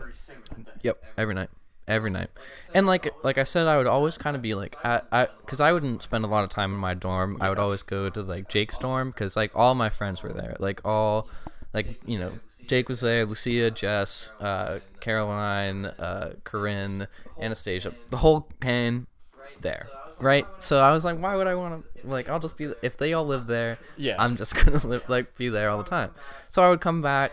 Yep, every night, every night, and like like I said, I would always kind of be like I because I wouldn't spend a lot of time in my dorm. I would always go to like Jake's dorm because like all my friends were there, like all like you know Jake was there, Lucia, Jess, uh, Caroline, uh, Corinne, Anastasia, the whole pan there, right? So I was like, why would I want to like? I'll just be if they all live there. Yeah. I'm just <laughs> gonna live like be there all the time. So I would come back,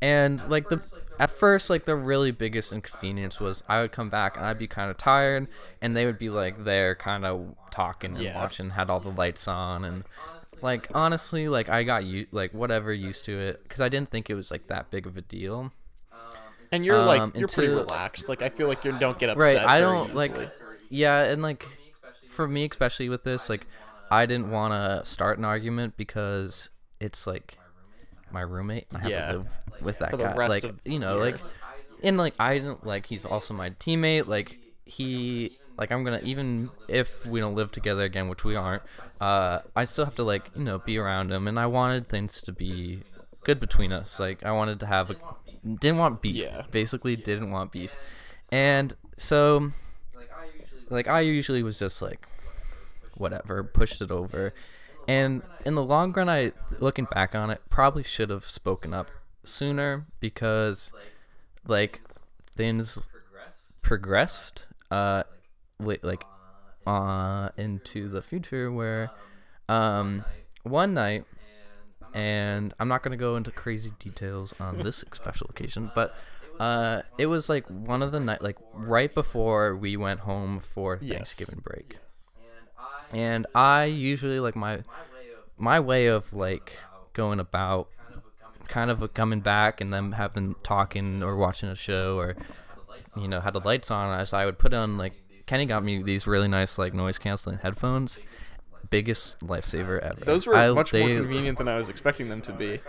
and like the at first like the really biggest inconvenience was I would come back and I'd be kind of tired, and they would be like there kind of talking and Yeah. watching, had all the lights on, and like honestly like I got you like whatever used to it because I didn't think it was like that big of a deal. And you're like Um, you're pretty relaxed. Like I feel like you don't get upset. right i don't like yeah and like for me especially with this like i didn't want to start an argument because it's like my roommate and i have Yeah. to live with that For the guy like of you know like and like i didn't like he's also my teammate like he like i'm gonna even if we don't live together again which we aren't uh i still have to like you know be around him and i wanted things to be good between us like i wanted to have a didn't want beef Yeah. basically didn't want beef and so like I usually was just like whatever, pushed it over. And in the long run I looking back on it, probably should have spoken up sooner because like things progressed uh like uh into the future where um one night and I'm not gonna go into crazy details on this <laughs> special occasion, but uh, it was like one of the night, like right before we went home for. Thanksgiving break, and I usually like my my way of like going about kind of coming back and then having talking or watching a show or you know had the lights on as I would put on like Kenny got me these really nice like noise canceling headphones. Biggest lifesaver ever. Those were I- much more convenient than I was expecting them to be.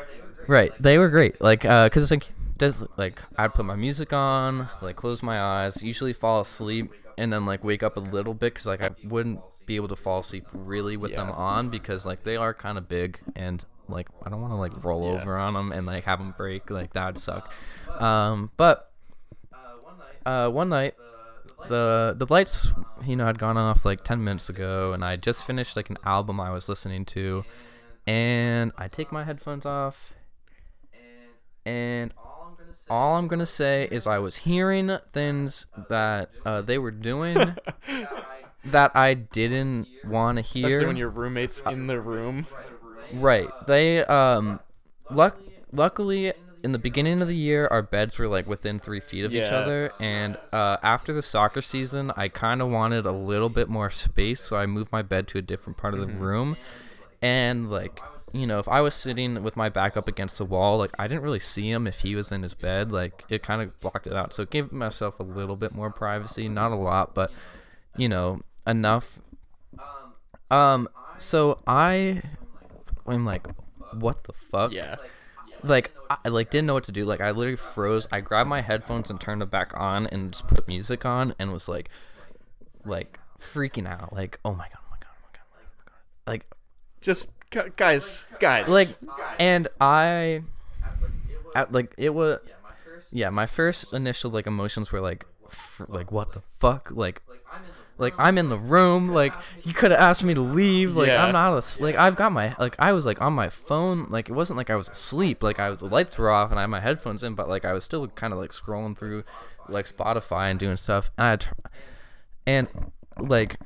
Right, they were great. Like, uh, cause it's like, does like I'd put my music on, like close my eyes, usually fall asleep, and then like wake up a little bit, cause like I wouldn't be able to fall asleep really with them on because like they are kind of big and like I don't want to like roll Yeah. over on them and like have them break. Like that would suck. Um, but uh, one night the the lights you know had gone off like 10 minutes ago and i just finished like an album i was listening to and i take my headphones off and all i'm gonna say is i was hearing things that uh, they were doing <laughs> that i didn't want to hear Especially when your roommate's in the room. Right. They um luck luckily in the beginning of the year our beds were like within three feet of each Yeah. other and uh, after the soccer season I kind of wanted a little bit more space so I moved my bed to a different part of the room and like you know if I was sitting with my back up against the wall like I didn't really see him if he was in his bed like it kind of blocked it out so it gave myself a little bit more privacy not a lot but you know enough um so I I'm like what the fuck Yeah. like I like didn't know what to do. Like I literally froze. I grabbed my headphones and turned them back on and just put music on and was like like freaking out. Like, oh my god, oh my god, oh my god, oh my god. Like Just gu- guys, guys. like and I at, like it was yeah, my first initial like emotions were like f- like what the fuck? Like like oh I'm in the room. Like you could have asked me to leave. Like Yeah. I'm not a like I've got my like I was like on my phone. Like it wasn't like I was asleep. Like I was the lights were off and I had my headphones in, but like I was still kind of like scrolling through like Spotify and doing stuff. And I tr- and like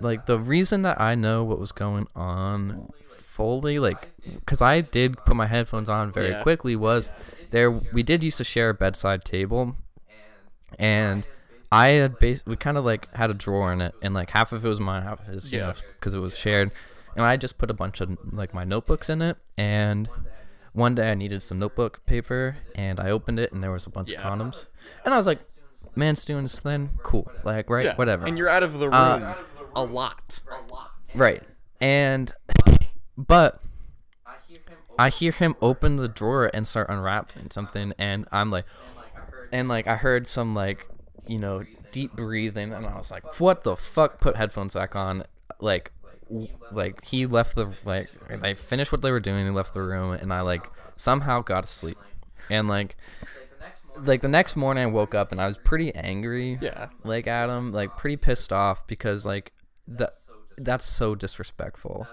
like the reason that I know what was going on fully like because I did put my headphones on very Yeah. quickly was there we did used to share a bedside table and I had bas- we kind of like had a drawer in it and like half of it was mine half of his Yeah. because it was shared and I just put a bunch of like my notebooks in it and one day I needed some notebook paper and I opened it and there was a bunch Yeah. of condoms and I was like man's doing his thing cool like right yeah. whatever And you're out of the room Uh, a lot. Right. And but I hear him open the drawer and start unwrapping something and I'm like and like I heard some like you know deep breathing and I was like what the fuck put headphones back on like like he left the like they finished what they were doing He left the room and I like somehow got asleep and like like the next morning I woke up and I was pretty angry Yeah. like Adam, like pretty pissed off because like that that's so disrespectful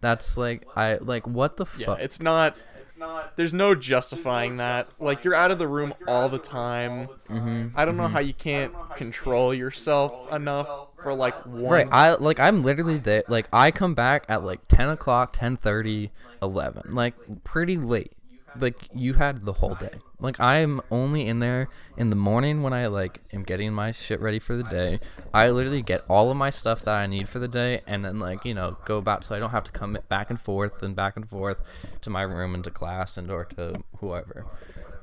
that's like I like what the fuck. Yeah, it's not. It's not. There's no justifying that. Like you're out of the room all the time. mm-hmm. I don't know how you can't control yourself enough for like one. Right, I like I'm literally there. Like I come back at like 10 o'clock, 10:30, 11, like pretty late. Like you had the whole day. Like I'm only in there in the morning when I like am getting my shit ready for the day. I literally get all of my stuff that I need for the day, and then like you know go about so I don't have to come back and forth and back and forth to my room and to class and or to whoever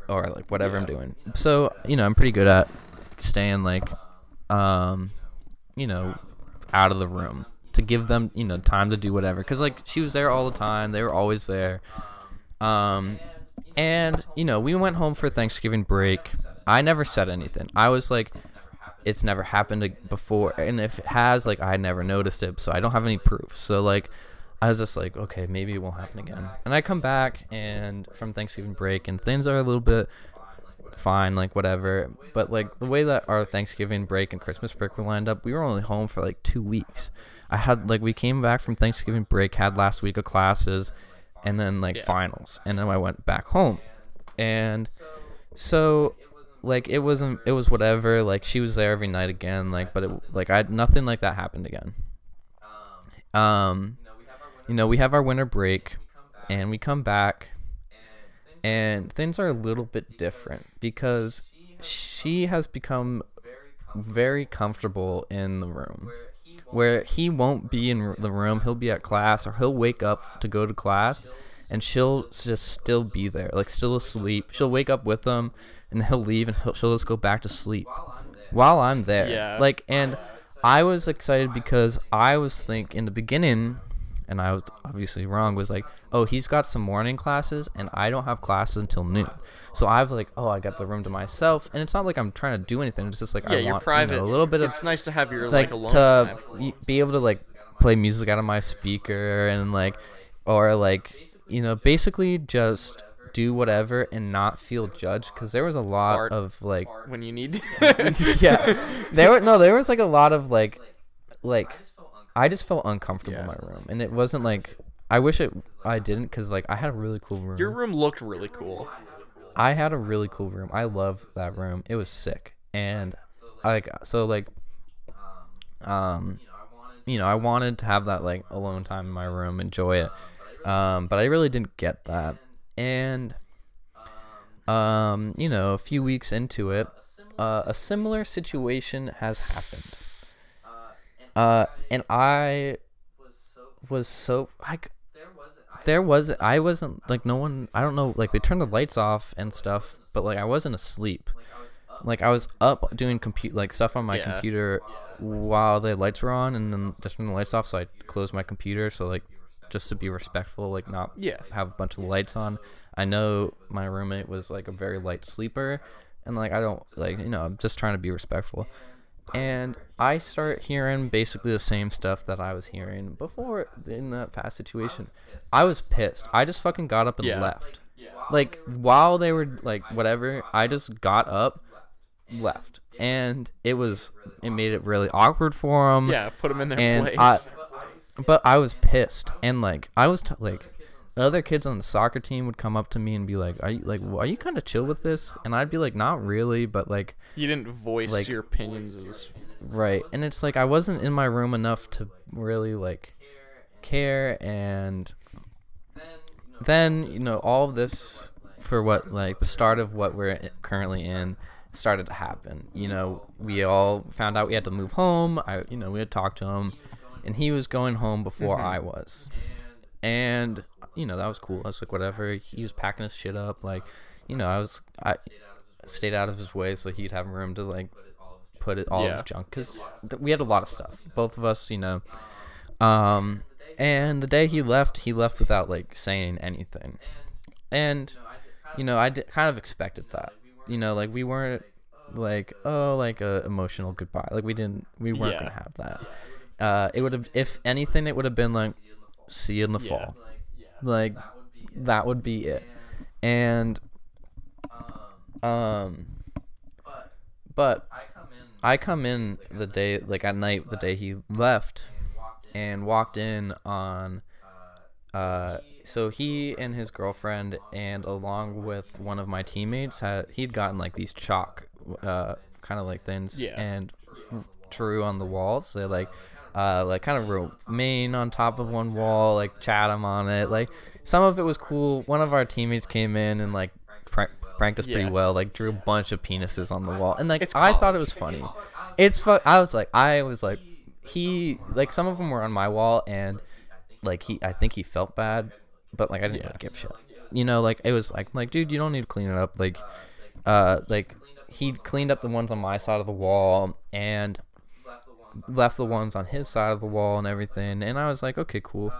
or like whatever I'm doing. So you know I'm pretty good at staying like um you know, out of the room to give them, you know, time to do whatever. Cause like she was there all the time. They were always there. Um, and you know, we went home for Thanksgiving break. I never said anything. I was like, it's never happened before, and if it has, like, I never noticed it, so I don't have any proof. So like, I was just like, okay, maybe it won't happen again. And I come back and from Thanksgiving break, and things are a little bit fine, like whatever. But like the way that our Thanksgiving break and Christmas break were lined up, we were only home for like two weeks. I had like we came back from Thanksgiving break, had last week of classes, and then like Yeah. finals, and then I went back home, and so like it wasn't it was whatever. Like she was there every night again, like but it like I had nothing like that happened again. Um, you know we have our winter break, and we come back and things are a little bit different because she has become very comfortable in the room where he won't be in the room. He'll be at class or he'll wake up to go to class and she'll just still be there like still asleep. She'll wake up with him and he'll leave and he'll, she'll just go back to sleep while i'm there. Yeah. like and i was excited because i was think in the beginning and I was obviously wrong, was like, oh, he's got some morning classes and I don't have classes until noon. So I've like, oh, I got the room to myself, and it's not like I'm trying to do anything. It's just like Yeah, I you're want private. You know, a little bit of It's nice to have your like, like alone to time. be able to like play music out of my speaker and like, or like you know, basically just do whatever and not feel judged because there was a lot Fart. of like when you need. <laughs> yeah <laughs> there were no there was like a lot of like like i just felt uncomfortable in my room and it wasn't like i wish it i didn't because like i had a really cool room. Your room looked really cool. i had a really cool room. I loved that room. It was sick. And I, like so like um you know i wanted to have that like alone time in my room enjoy it. Um but i really didn't get that. And um you know a few weeks into it uh, a similar situation has happened uh and i was so like there was I wasn't like no one I don't know like they turned the lights off and stuff but like I wasn't asleep like I was up doing compute like stuff on my Yeah. computer while the lights were on and then just turned the lights off so I closed my computer so like just to be respectful like not Yeah. have a bunch of lights on I know my roommate was like a very light sleeper and like I don't like you know I'm just trying to be respectful and I start hearing basically the same stuff that I was hearing before in that past situation. I was pissed. I just fucking got up and Yeah. left. Like while they were like whatever, I just got up, left, and it was it made it really awkward for them. Yeah, put them in their and place. I, but I was pissed, and like I was t- like, other kids on the soccer team would come up to me and be like, "Are you like, are you kind of chill with this?" And I'd be like, "Not really," but like. you didn't voice like- your opinions as Right. And it's like I wasn't in my room enough to really like care and then, you know, all of this for what like the start of what we're currently in started to happen. You know, we all found out we had to move home. I you know, we had talked to him and he was going home before mm-hmm. I was. And you know, that was cool. I was like whatever. He was packing his shit up like, you know, I was I stayed out of his way so he'd have room to like put it all Yeah. his junk because th- we had a lot of stuff both of us you know Um, and the day he left, he left without like saying anything. And you know, I did, kind of expected that. You know, like we weren't like oh like a emotional goodbye. Like we didn't we weren't Yeah. gonna have that. Uh, it would have if anything, it would have been like see you in the Yeah. fall. Like that would be it. And um, but I come in the day like at night the day he left and walked in on uh so he and his girlfriend and along with one of my teammates had he'd gotten like these chalk uh kind of like things Yeah. and drew on the walls. They like uh like kind of wrote Maine on top of one wall like Chatham on it. Like some of it was cool. One of our teammates came in and like prank- pranked us pretty Yeah. well like drew a bunch of penises on the wall. And like I thought it was funny. It's fu- I was like I was like he like some of them were on my wall and like he I think he felt bad but like I didn't Yeah. really give a shit. You know like it was like I'm like dude you don't need to clean it up. Like uh like he cleaned up the ones on my side of the wall and left the ones on his side of the wall and everything and I was like okay cool.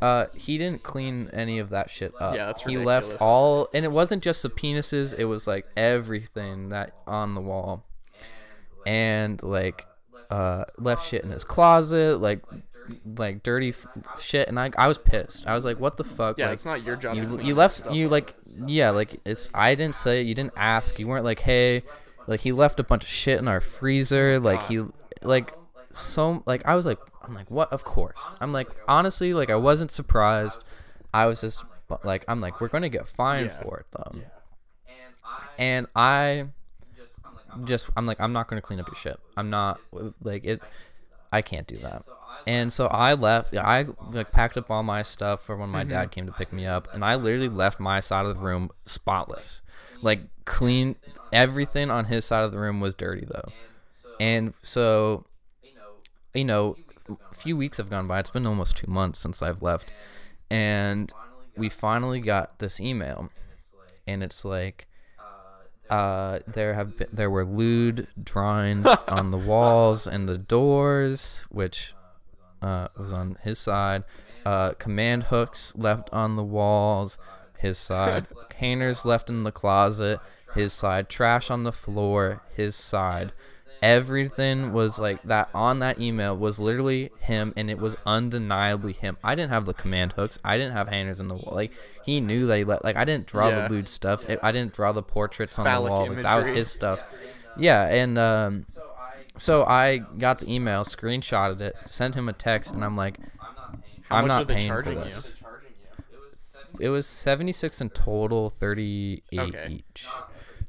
Uh he didn't clean any of that shit up. Yeah, that's he left all and it wasn't just the penises it was like everything that on the wall. And like uh left shit in his closet like like dirty f- shit and I, I was pissed. I was like what the fuck? Yeah, like it's not your job. you, you left you like yeah like it's i didn't say you didn't ask. You weren't like hey like he left a bunch of shit in our freezer. Like he like so like i was like i'm like what? Of course. I'm like honestly like i wasn't surprised. I was just like i'm like we're gonna get fined Yeah. for it though. And i just i'm like i'm not gonna clean up your shit. I'm not like it i can't do that. And so i left yeah, i like packed up all my stuff for when my dad mm-hmm. came to pick me up and i literally left my side of the room spotless. Like clean everything on his side of the room was dirty though. And so you know a few weeks have gone by it's been almost two months since i've left and we finally got this email and it's like uh, there have been there were lewd drawings <laughs> on the walls and the doors, which uh, was on his side. Uh, command hooks left on the walls, his side. <laughs> Hangers left in the closet, his side. Trash on the floor, his side. Everything was like that on that email was literally him, and it was undeniably him. I didn't have the command hooks. I didn't have hangers in the wall. Like he knew that he let. Like I didn't draw Yeah. the lewd stuff. I didn't draw the portraits on Phallic the wall. Like, that was his stuff. Yeah, and um, so I got the email, screenshotted it, sent him a text, and I'm like, How I'm not they paying for charging you? this. It was 76 in total, 38 Okay. each.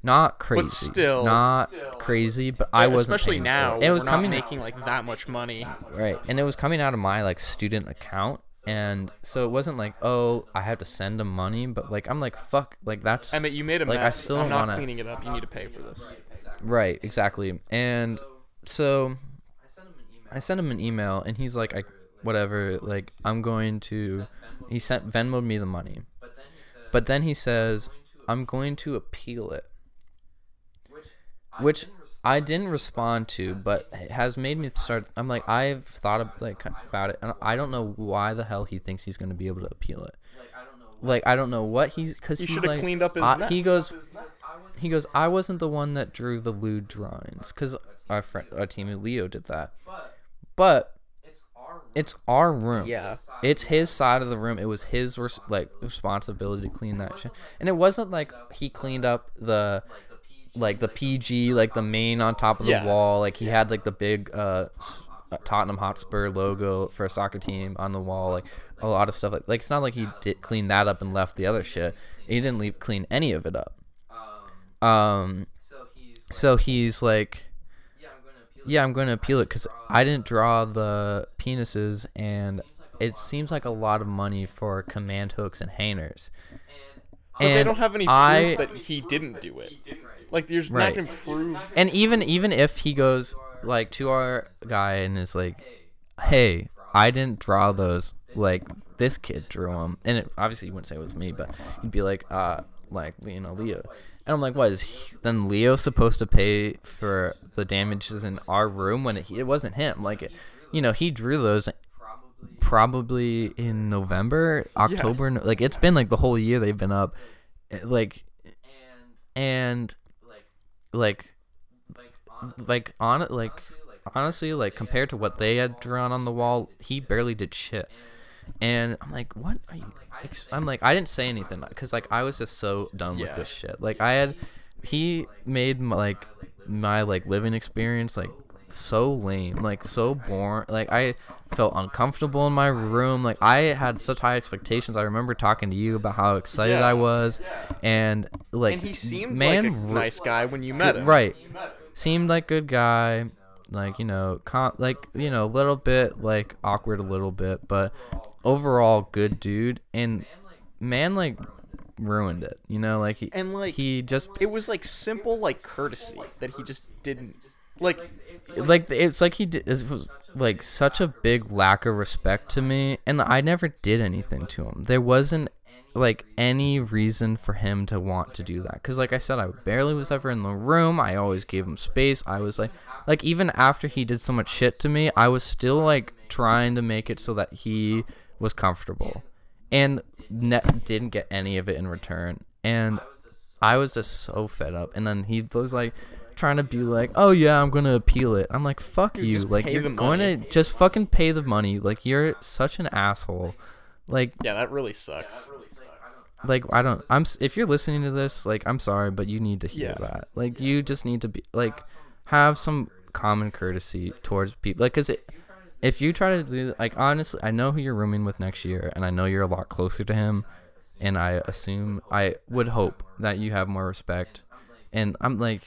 Not crazy. But still- not still. crazy, but I wasn't especially now. it. Was coming not making like that much money. right, and it was coming out of my like student account, and so it wasn't like, oh, I have to send him money, but like I'm like, fuck, like that's I mean, you made a Like, I mess. still I'm don't wanna- cleaning it up. You need to pay for this. Right, exactly. And so I sent him an email and he's like I whatever, like I'm going to he sent Venmoed me the money. But then he says I'm going to appeal it. Which I didn't respond to, but it has made me start I'm like I've thought of, like about it and I don't know why the hell he thinks he's going to be able to appeal it. Like I don't know what he's cuz He he's should have like cleaned up his I- mess. he goes he goes, I wasn't the one that drew the lewd drawings because our friend, our teammate Leo did that. But it's our room. Yeah. It's his side of the room. It was his res- like responsibility to clean that shit. And it wasn't like he cleaned up the like the PG, like the main on top of the Yeah. wall. Like he had like the big uh, uh, Tottenham Hotspur logo for a soccer team on the wall. Like a lot of stuff. Like like it's not like he did clean that up and left the other shit. He didn't leave clean any of it up. Um. So he's like, yeah, I'm going to appeal it because I didn't draw the penises, and it seems like a lot of money for command hooks and hangers. But they don't have any proof I- that he didn't do it. Like, there's Right. not prove. And even even if he goes like to our guy and is like, "Hey, I didn't draw those. Like this kid drew them." And it, obviously, he wouldn't say it was me, but he'd be like, "Uh, like you know, Leo." And I'm like, "What is he, then Leo supposed to pay for the damages in our room when it, it wasn't him? Like, it, you know, he drew those probably in November, October. no- Like it's been like the whole year they've been up. Eh, Like and like like like on like honestly like compared to what they had drawn on the wall, he barely did shit. And I'm like, what are you? I'm like, I didn't say anything because like I was just so done with Yeah. this shit. Like I had, he made my, like my like living experience like so lame, like so boring. Like I felt uncomfortable in my room. Like I had such high expectations. I remember talking to you about how excited Yeah. I was, and like And he seemed man, like a nice guy when you met him. right seemed like good guy like you know like you know a little bit like awkward a little bit but overall good dude and man like ruined it you know like he And, like, he just It was like simple like courtesy that he just didn't like. like it's like he did it was like such a big lack of respect to me and i never did anything to him there wasn't like any reason for him to want to do that because like i said i barely was ever in the room i always gave him space i was like like even after he did so much shit to me i was still like trying to make it so that he was comfortable and ne- didn't get any of it in return and I was just so fed up. And then he was like trying to be like, "Oh yeah, I'm gonna appeal it." I'm like, "Fuck you!" Like you're going money. to just fucking pay the money. Like you're such an asshole. Like Yeah, that really sucks. like I don't. I'm if you're listening to this, like I'm sorry, but you need to hear Yeah. that. Like you just need to be like have some common courtesy towards people. Like, cause it, if you try to do like honestly, I know who you're rooming with next year, and I know you're a lot closer to him, and I assume I would hope that you have more respect. And I'm like,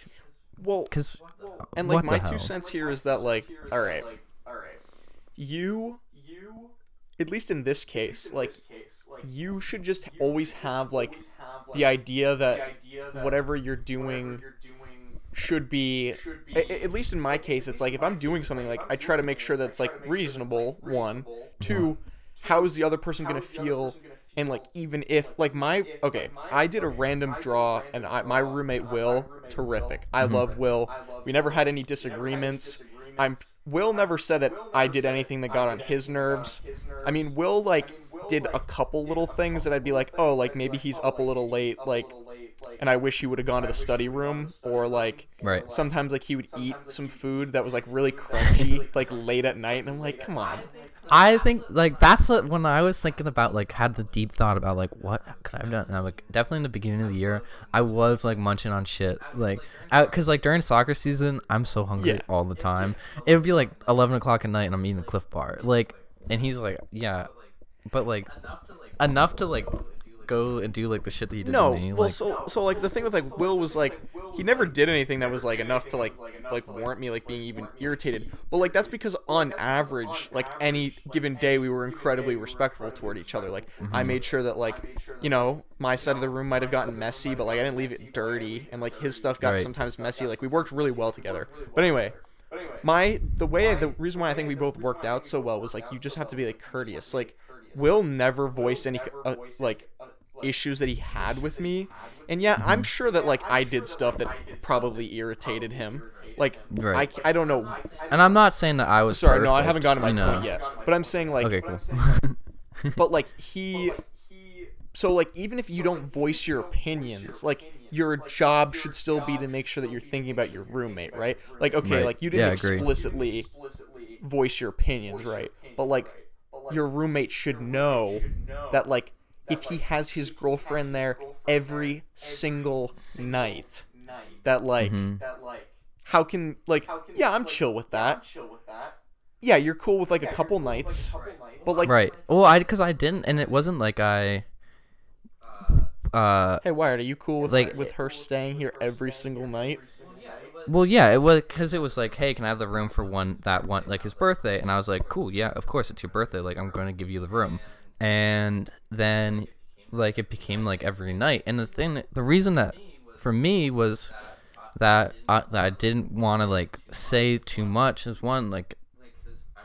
Well, cause and like my hell? two cents here is that like, all right, all right, you, you at least in this case, like, you should just always have like the idea that whatever you're doing should be a- a- at least in my case it's like if i'm doing something like i try to make sure that it's like reasonable one. two how is the other person going to feel and like even if like my okay i did a random draw and I, my roommate will terrific. I mhm. love will. We never had any disagreements. i'm will never said that i did anything that got on his nerves. i mean will like did a couple little things that i'd be like oh like maybe oh, he's up a little late like and I wish he would have gone to the study room or like Right. sometimes like he would eat some food that was like really crunchy like late at night and I'm like come on I think like that's what when I was thinking about like had the deep thought about like what could I have done. And I'm like definitely in the beginning of the year I was like munching on shit like because like during soccer season I'm so hungry Yeah. all the time. It would be like 11 o'clock at night and I'm eating a Clif Bar like and he's like yeah, but like enough to like go and do like the shit that he did no to me. well like, so so like the thing with like Will was like he never did anything that was like enough to like like warrant me like being even irritated but like that's because on average like any given day we were incredibly respectful toward each other like I made sure that like you know my side of the room might have gotten messy but like I didn't leave it dirty and like his stuff got Right. sometimes messy like we worked really well together but anyway my the way the reason why I think we both worked out so well was like you just have to be like courteous. Like Will never voiced any uh, like issues that he had with me. And yeah, I'm mm-hmm. sure that like I did stuff that probably irritated him. Like Right. I, I don't know. and I'm not saying that I was Sorry, no, I haven't gotten to my you know. point yet. But I'm saying like Okay, cool. <laughs> but like he so like even if you don't voice your opinions like your job should still be to make sure that you're thinking about your roommate right like okay Right. like you didn't agree. explicitly voice your opinions right but like your roommate should know that like if he has his girlfriend there every single night that like Mm-hmm. how can like yeah i'm chill with that yeah you're cool with like a couple nights but like right. Well, I because I didn't, and it wasn't like I. Uh, Hey Wyatt, are you cool with Like- with her staying here every single night? Well, yeah, it was because it was like, hey, can I have the room for one that one like his birthday? And I was like, cool, yeah, of course, it's your birthday. Like, I'm going to give you the room. And then, like, it became like every night. And the thing, the reason that for me was that I, that I didn't want to like say too much is one like,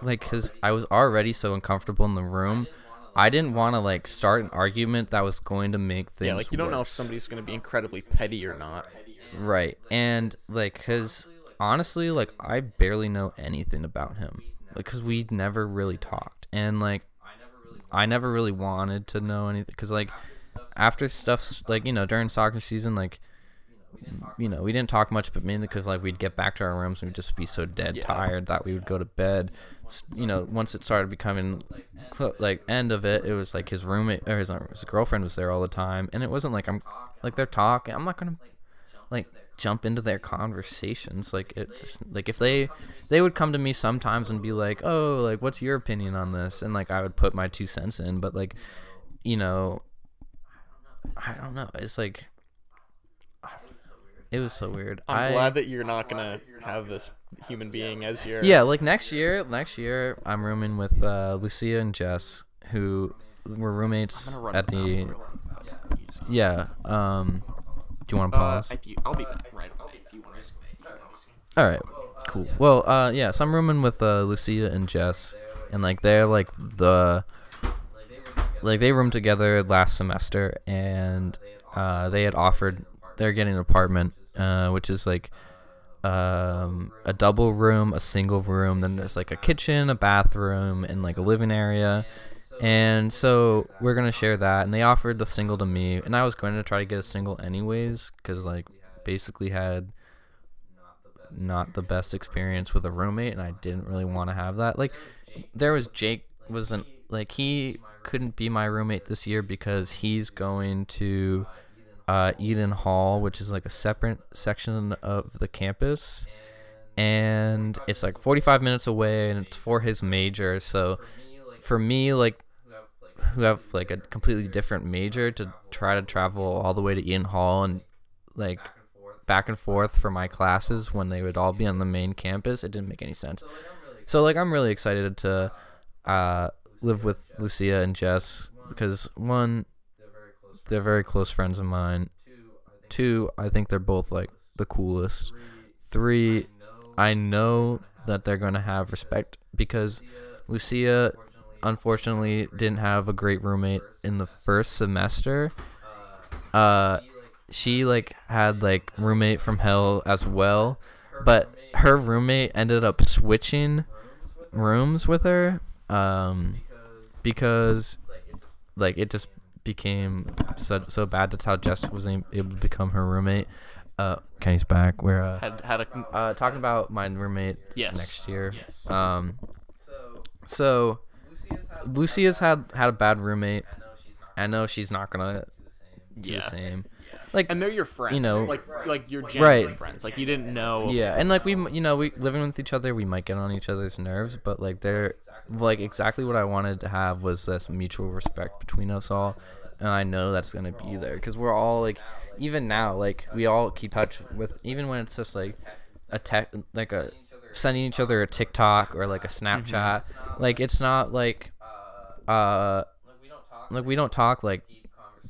like because I was already so uncomfortable in the room. I didn't want to like start an argument that was going to make things. Yeah, like you don't know if somebody's gonna be incredibly petty or not. Right. And like cuz honestly like I barely know anything about him. Like cuz we never really talked. And like I never really wanted to know anything because like after stuff like you know during soccer season like you know we didn't talk much but mainly because like we'd get back to our rooms and we'd just be so dead tired that we would go to bed. You know once it started becoming like end of it it was like his roommate or his, uh, his girlfriend was there all the time. And it wasn't like i'm like they're talking. I'm not gonna like jump into their conversations like it like if they they would come to me sometimes and be like oh like what's your opinion on this and like i would put my two cents in but like you know i don't know it's like it was so weird I'm I- glad that you're not gonna have this human being as your yeah, like next year, next year I'm rooming with uh, Lucia and Jess, who were roommates I'm gonna run at the. bathroom real quick. Yeah, Yeah. Um. Do you want to Uh, pause? if you, I'll be back right away if you want to. All right. Cool. Well, uh, yeah. So I'm rooming with uh, Lucia and Jess, and like they're like the. Like they roomed together last semester, and uh, they had offered they're getting an apartment, uh, which is like um, a double room, a single room, then there's like a kitchen, a bathroom, and like a living area. And so we're gonna share that. And they offered the single to me, and I was going to try to get a single anyways, because like basically had not the best experience with a roommate, and I didn't really want to have that. Like there was Jake wasn't like he couldn't be my roommate this year because he's going to uh, Eden Hall, which is like a separate section of the campus, and it's like 45 minutes away, and it's for his major. So for me, like who have like a completely different major to try to travel all the way to Eden Hall and like back and forth for my classes when they would all be on the main campus, it didn't make any sense. So like I'm really excited to uh, live with Lucia and Jess because one, they're very close friends of mine. Two, I think they're both like the coolest. Three, I know that they're gonna have respect because Lucia unfortunately didn't have a great roommate in the first semester. Uh, she like had like roommate from hell as well, but her roommate ended up switching rooms with her um because like it just became so so bad that's how Jess was able to become her roommate uh Kenny's back we're uh, Had had a uh talking about my roommate Yes. next year Yes. um so Lucia's had had a bad roommate I know she's not gonna do Yeah. the same like and they're your friends. You know- like like your genuine Right. friends. Like you didn't know. Yeah, and like we, you know, we living with each other, we might get on each other's nerves, but like they're like exactly what I wanted to have was this mutual respect between us all, and I know that's gonna be there because we're all like, even now, like we all keep touch with, even when it's just like a tech, like a sending each other a TikTok or like a mm-hmm. Snapchat, like it's not like, uh, like we don't talk like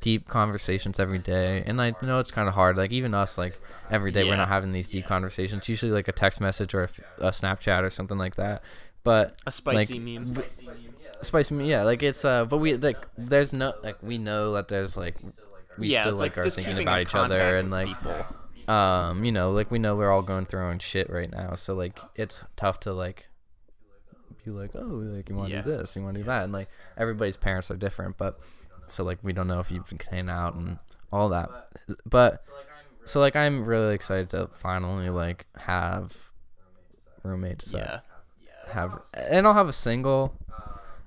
deep conversations. every day. and i know it's kind of hard. Like even us like every day we're not having these deep conversations. Usually like a text message or a snapchat or something like that. But A spicy like, meme. v- spice me yeah like it's uh but we like there's no like we know that there's like we yeah, still like, like are thinking about each other and like people. um you know like we know we're all going through our own shit right now. So like it's tough to like be like oh like you want to Yeah. do this you want to do that and like everybody's parents are different but so like we don't know if you can hang out and all that but so like i'm really excited to finally like have roommates that Yeah. have and I'll have a single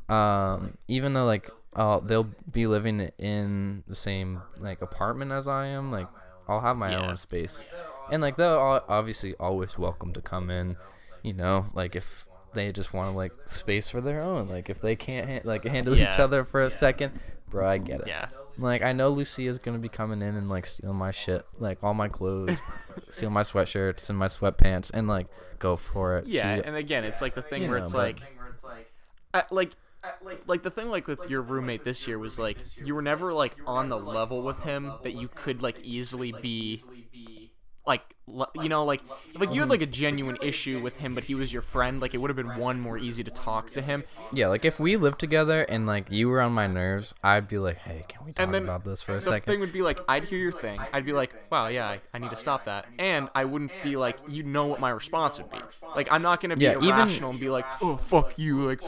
um even though like I'll, they'll be living in the same like apartment as I am like I'll have my Yeah. own space and like they're obviously always welcome to come in you know like if they just want to like space for their own like if they can't ha- like uh, handle each other for a second bro I get it Yeah. like I know Lucia's gonna be coming in and like stealing my shit, like all my clothes, <laughs> steal my sweatshirts and my sweatpants, and like go for it. Yeah, She- and again, it's like the thing where know, it's like, I, like, like the thing like with your roommate this year was like you were never like on the level with him that you could like easily be, like, le- you know, like, like you had like a genuine issue with him, but he was your friend. Like, it would have been one more easy to talk to him. yeah, like if we lived together and like you were on my nerves, I'd be like, hey, can we talk And then about this for a the second? thing would be like, I'd hear your thing. I'd be like, wow, yeah, I, I need to stop that. And I wouldn't be like, you know what my response would be. Like, I'm not gonna be Yeah, even- irrational and be like, oh fuck you, like,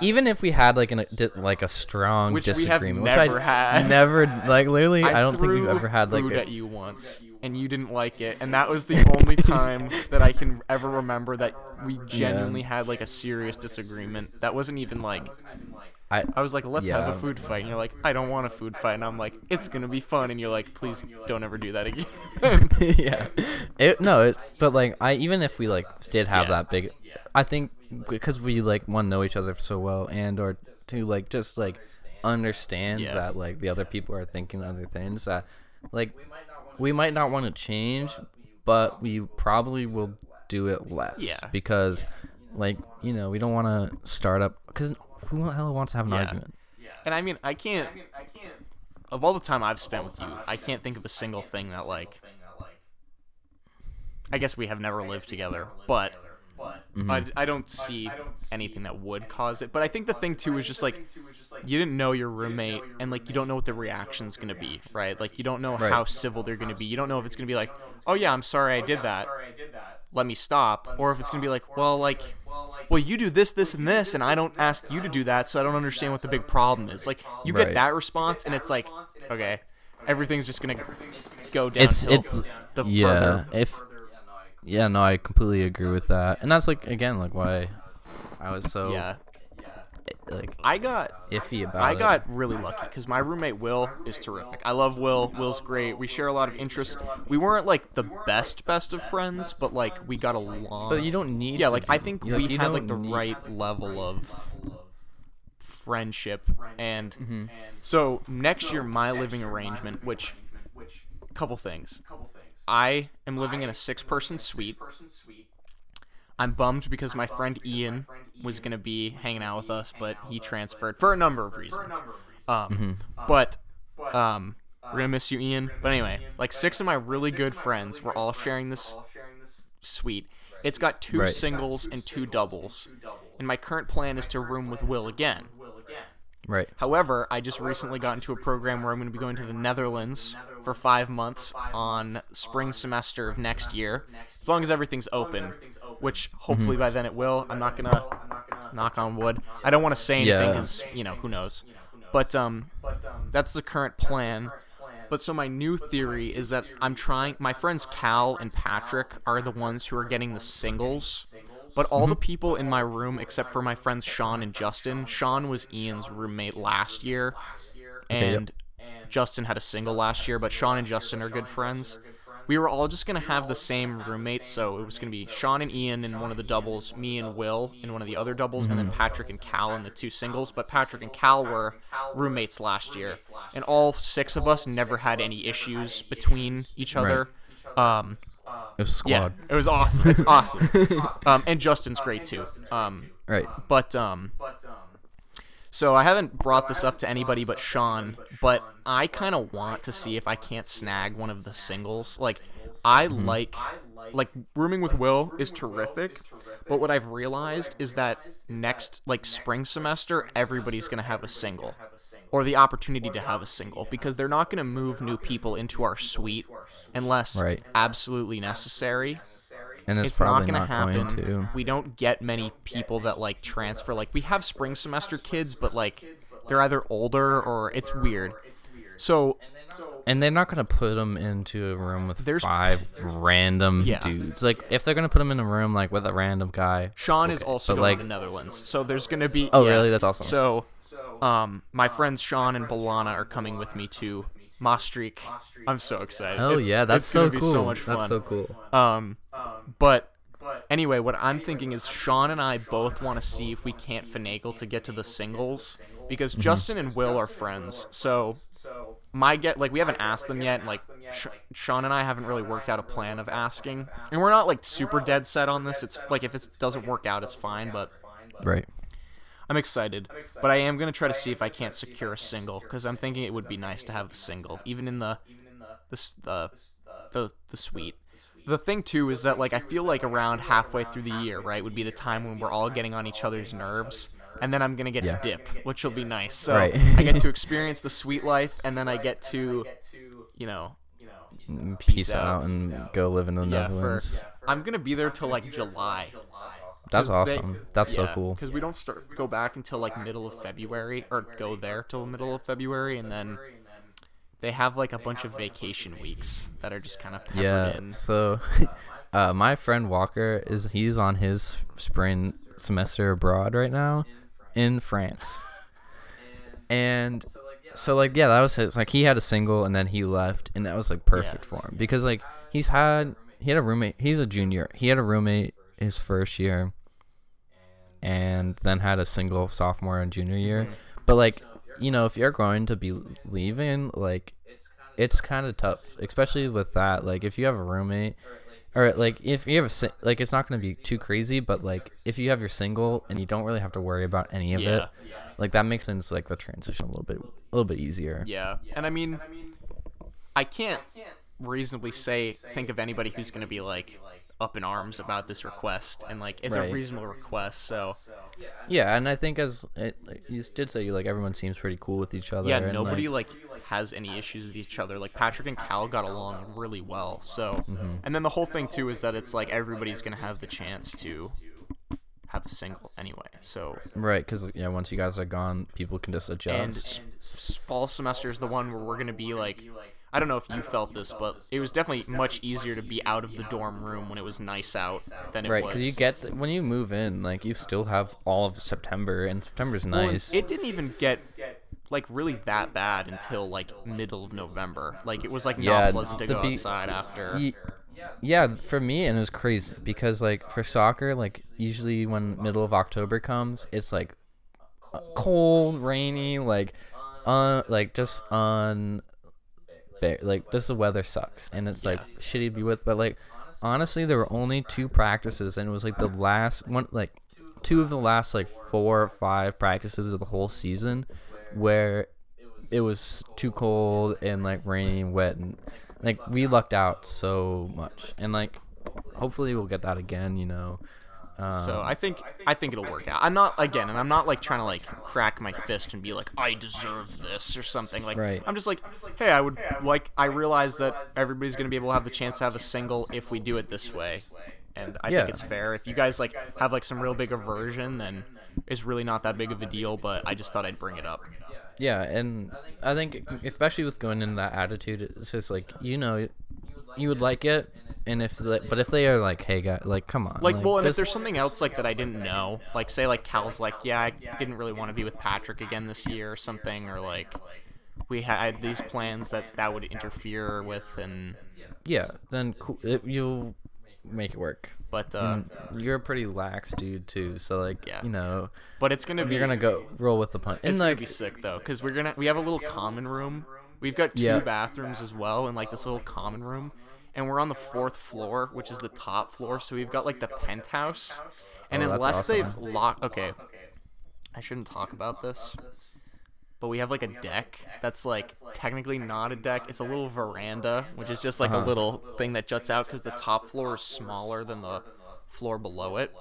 even if we had like an di- like a strong Which we have disagreement, which I had. never like literally, <laughs> I, don't think we've ever had like a, at you once, and you didn't like it, and that was the only time that I can ever remember that we genuinely had like a serious disagreement. That wasn't even like I I was like, let's have a food fight, and you're like, I don't want a food fight, and I'm like, it's gonna be fun, and you're like, please don't ever do that again. <laughs> yeah. It no, it, but like I even if we like did have Yeah. that big, I think because we like one know each other so well and or to like just like understand Yeah. that like the other people are thinking other things that like we might not want to change, but we probably will do it less. Yeah. Because like you know we don't want to start up because who the hell wants to have an argument? Yeah. argument? And I mean, I can't I can't. Of all the time I've spent with you, I can't think of a single thing that like. I guess we have never lived together, but Mm-hmm. I, I don't see anything that would cause it. But I think the thing too is just like you didn't know your roommate, and like you don't know what the reaction's gonna be, right? Like you don't know Right. how civil they're gonna be. You don't know if it's gonna be like, oh yeah, I'm sorry I did that. Let me stop, or if it's gonna be like, well, like, well, you do this, this, and this, and I don't ask you to do that, so I don't understand what the big problem is. Like you get that response, and it's like, okay, everything's just gonna go down. It's it the yeah further- if yeah no I completely agree with that and that's like again like why I was so yeah. like I got iffy about I it. got really lucky because my roommate Will is terrific. I love Will. Will's great. We share a lot of interests. We weren't like the best best of friends, but like we got along. but you don't need yeah, to like I think You- we had like the need- right level of friendship and Mm-hmm. so next year my living arrangement which a couple things i am living in a six person suite. I'm bummed because my friend ian was going to be hanging out with us but he transferred for a number of reasons. Um, but um, we're going to miss you ian. But anyway like six of my really good friends were all sharing this suite. It's got two Right. singles and two doubles. And my current plan is to room with will again. Right. However, I just recently got into a program where I'm going to be going to the Netherlands for five months on spring semester of next year, as long as everything's open, which hopefully by then it will. I'm not gonna knock on wood. I don't want to say anything Yeah. because you know who knows. But um, that's the current plan. But so my new theory is that I'm trying. My friends Cal and Patrick are the ones who are getting the singles. But all the people in my room, except for my friends Sean and Justin, Sean was Ian's roommate last year, yep. and Justin had a single last year. But Sean and Justin are good friends. We were all just gonna have the same roommates, so it was gonna be Sean and Ian in one of the doubles, me and Will in one of the other doubles, and then Patrick and Cal in the two singles. But Patrick and Cal were roommates last year, and all six of us never had any issues between each other. Um, it was yeah, squad it was awesome. It's awesome. <laughs> um, and Justin's great too. Um, right but um, so I haven't brought this up to anybody but Sean, but I kind of want to see if I can't snag one of the singles. Mm-hmm. Like, I like like rooming with Will is terrific, but what I've realized is that next like spring semester everybody's gonna have a single. Or the opportunity to have a single because they're not going to move new people into our suite unless Right. absolutely necessary and it's, it's not gonna not, happen. going to We don't get many people that like transfer. Like we have spring semester kids, but like they're either older or it's weird. So and they're not gonna put them into a room with There's- five random Yeah. dudes. Like if they're gonna put them in a room like with a random guy. Sean is also but, going like- to the Netherlands. So there's gonna be. Oh yeah. really? That's awesome. So, um, my friends Sean and Balana are coming with me to Maastricht. I'm so excited. oh yeah, that's it's gonna so be cool. So much fun. That's so cool. Um, but anyway, what I'm thinking is Sean and I both want to see if we can't finagle to get to the singles because Mm-hmm. Justin and Will are friends. So my get like we haven't asked them yet. And, like Sh- Sean and I haven't really worked out a plan of asking, and we're not like super dead set on this. It's like if it doesn't work out, it's fine. But Right. I'm excited, but I am gonna try to see if I can't secure a single because I'm thinking it would be nice to have a single, even in the the the the, the suite. The thing too is that like I feel like around halfway through the year, right, would be the time when we're all getting on each other's nerves, and then I'm gonna get Yeah. to dip, which will be nice. So Right. I get to <laughs> experience the sweet life, and then I get to, you know, Mm, Peace, out. out and go live in the yeah, for, Netherlands. I'm gonna be there till like July. That's 'Cause they- awesome. That's so cool. Because we don't start go back until like middle of February, or go there till middle of February, and then they have like a bunch of vacation weeks that are just kind of peppered Yeah. in. So, <laughs> uh, my friend Walker is he's on his spring semester abroad right now in France, and so like yeah, that was his. Like he had a single and then he left, and that was like perfect for him because like he's had he had a roommate. He's a junior. He had a roommate his first year, and then had a single sophomore and junior year. Mm-hmm. But like you know, if you're going to be leaving, like it's kind of tough, especially with that. Like if you have a roommate, or like if you have a like, it's not going to be too crazy. But like if you have your single and you don't really have to worry about any of it, like that makes things like the transition a little bit a little bit easier. Yeah, and I mean, I can't reasonably say think of anybody who's going to be like up in arms about this request, and like it's Right. a reasonable request. So Yeah, and I think as it, like, you did say, like everyone seems pretty cool with each other. yeah, and, nobody like, like has any issues with each other. Like Patrick and Cal got along really well. So, Mm-hmm. and then the whole thing too is that it's like everybody's to have the chance to have a single anyway. So right because yeah, once you guys are gone, people can just adjust. And fall semester is the one where we're to be like I don't know if you felt this, but it was definitely much easier to be out of the dorm room when it was nice out than it was. Right, was. because you get when you move in, like you still have all of September, and September's Well, nice. It didn't even get like really that bad until like middle of November. Like it was like Yeah, not pleasant to go be- outside after. Ye- yeah, for me, and it was crazy because like for soccer, like usually when middle of October comes, it's like cold, rainy, like uh, like just on, like just the weather sucks, and it's like shitty to be with. But like honestly, there were only two practices, and it was like the last one, like two of the last like four or five practices of the whole season, where it was too cold and like rainy and wet and like we lucked out so much and like hopefully we'll get that again you know um, So I think I think it'll work out. I'm not again, and I'm not like trying to like crack my fist and be like I deserve this or something. Like Right. I'm just like, hey, I would like. I realize that everybody's gonna be able to have the chance to have a single if we do it this way, and I Yeah. think it's fair. If you guys like have like some real big aversion, then it's really not that big of a deal. But I just thought I'd bring it up. yeah and i think especially with going in that attitude it's just like you know you would like it and if the, but if they are like hey guy like come on Like, well, and if this- there's something else like that I didn't know, like say like Cal's like, yeah, I didn't really want to be with Patrick again this year or something, or like we had these plans that that would interfere with, and yeah then cool, it, you'll make it work but uh, and you're a pretty lax dude too so like Yeah. you know but it's gonna be you're gonna go roll with the punch and it's like gonna be sick though, because we're gonna we have a little common room. We've got two Yeah. bathrooms as well, and like this little common room. And we're on the fourth floor, which is the top floor, so we've got like the penthouse. And Oh, unless awesome. they've locked, okay, I shouldn't talk about this, but we have like a deck that's like technically not a deck. It's a little veranda, which is just like Uh-huh. a little thing that juts out because the top floor is smaller than the floor below it.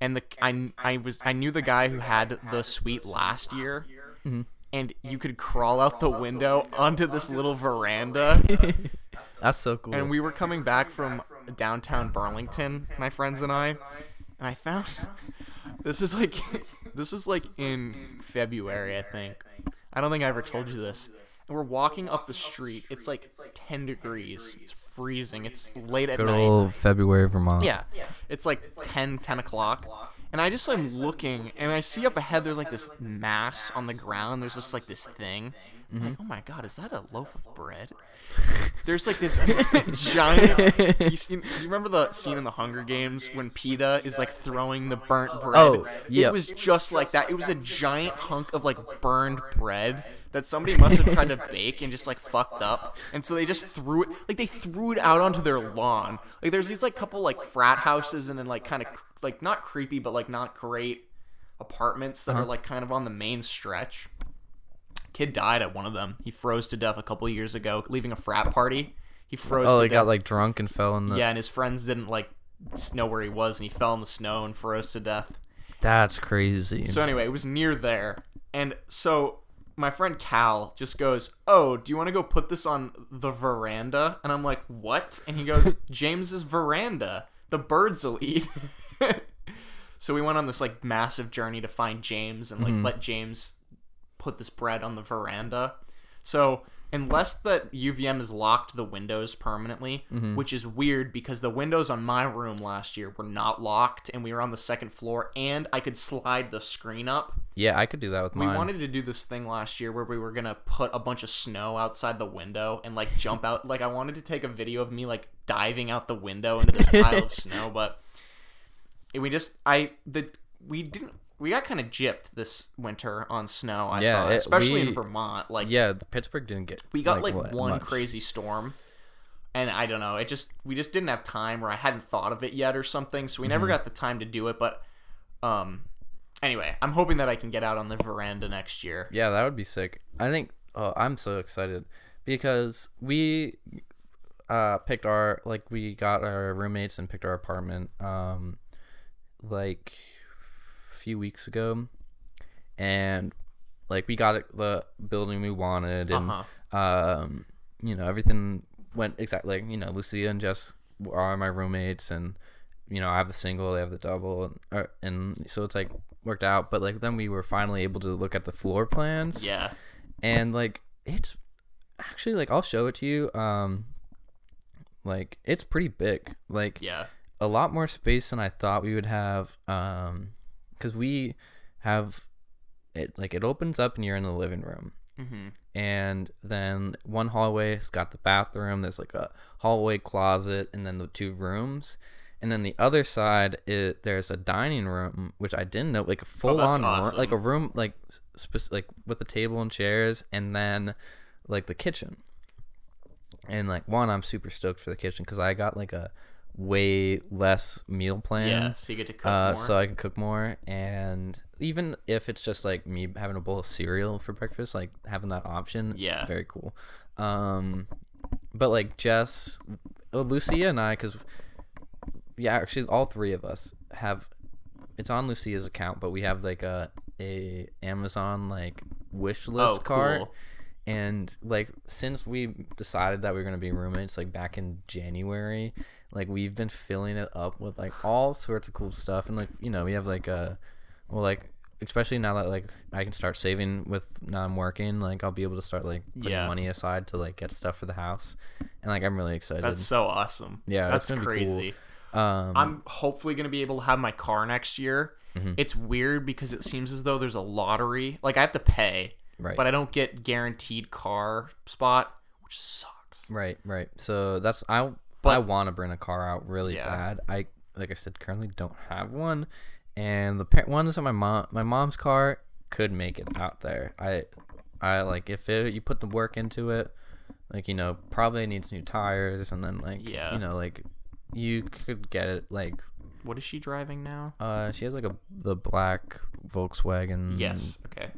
And the I, I was I knew the guy who had the suite last year, Mm-hmm. And you could crawl out the window onto this little veranda. <laughs> that's so cool and we were coming back from downtown Burlington, my friends and I, and I found <laughs> this was like <laughs> this was like in February, I think. I don't think I ever told you this. And we're walking up the street. It's like 10 degrees. It's freezing. It's late at good night. old february vermont Yeah. It's like 10, 10 o'clock. And I just I'm looking, and I see up ahead there's like this mass on the ground. There's just like this thing. I'm mm-hmm. like, oh my god, is that a loaf of bread? There's like this <laughs> giant. <laughs> You, seen, you remember the scene in the Hunger Games when Peeta is like throwing the burnt bread? Oh, yeah. It was just like that. It was a giant hunk of like burned bread that somebody must have tried to bake and just like fucked up. And so they just threw it, like they threw it out onto their lawn. Like there's these like couple like frat houses and then like kind of like not creepy but like not great apartments that are uh-huh. like kind of on the main stretch. Kid died at one of them. He froze to death a couple years ago, leaving a frat party. He froze. oh he death. got like drunk and fell in the yeah, and his friends didn't like know where he was, and he fell in the snow and froze to death. that's crazy So anyway, it was near there, and so my friend Cal just goes, "Oh, do you want to go put this on the veranda?" And I'm like, "What?" And he goes, <laughs> "James's veranda. The birds will eat." <laughs> So we went on this like massive journey to find James and like Mm-hmm. let James put this bread on the veranda. So unless that UVM has locked the windows permanently, Mm-hmm. which is weird because the windows on my room last year were not locked and we were on the second floor and I could slide the screen up. Yeah, I could do that with We mine. We wanted to do this thing last year where we were gonna put a bunch of snow outside the window and like jump out. Like I wanted to take a video of me like diving out the window into this pile of <laughs> snow, but we just I the we didn't we got kind of gypped this winter on snow. I Yeah, thought, it- especially in Vermont. Like yeah, Pittsburgh didn't get. we got like, what, one much. crazy storm and i don't know it just we just didn't have time or i hadn't thought of it yet or something so we Mm-hmm. never got the time to do it but um anyway i'm hoping that i can get out on the veranda next year Yeah, that would be sick. I think oh, I'm so excited because we uh picked our like we got our roommates and picked our apartment um like few weeks ago and like we got the building we wanted and uh-huh. um you know everything went exactly like you know lucia and jess are my roommates and you know i have the single they have the double and, uh, and so it's like worked out but like then we were finally able to look at the floor plans. Yeah. And like it's actually like i'll show it to you um like it's pretty big like yeah. a lot more space than I thought we would have. Um, because we have it like it opens up and you're in the living room, mm-hmm. and then one hallway's got the bathroom. There's like a hallway closet, and then the two rooms. And then the other side, is, there's a dining room, which I didn't know, like a full on, awesome. like a room, like spec- like with a table and chairs, and then like the kitchen. And like one, I'm super stoked for the kitchen because I got like a way less meal plan. yeah so you get to cook Uh, more so I can cook more, and even if it's just like me having a bowl of cereal for breakfast, like having that option, Yeah. very cool. Um, but like Jess, uh, Lucia, and I, because yeah, actually all three of us have. It's on Lucia's account, but we have like a a Amazon like wish list oh card cool and like since we decided that we were gonna be roommates like back in January, like we've been filling it up with like all sorts of cool stuff and like you know we have like a well like especially now that like I can start saving with now I'm working like I'll be able to start like putting Yeah. money aside to like get stuff for the house and like I'm really excited. that's so awesome Yeah, that's gonna be cool. crazy um i'm hopefully going to be able to have my car next year Mhm. it's weird because it seems as though there's a lottery like i have to pay right but i don't get guaranteed car spot which sucks Right, right. So that's I I want to bring a car out really Yeah. bad. I like I said currently don't have one, and the pa- one that's in my mom my mom's car could make it out there. I I like if it, you put the work into it, like you know probably needs new tires and then like Yeah. you know like you could get it like what is she driving now uh she has like a the black Volkswagen yes okay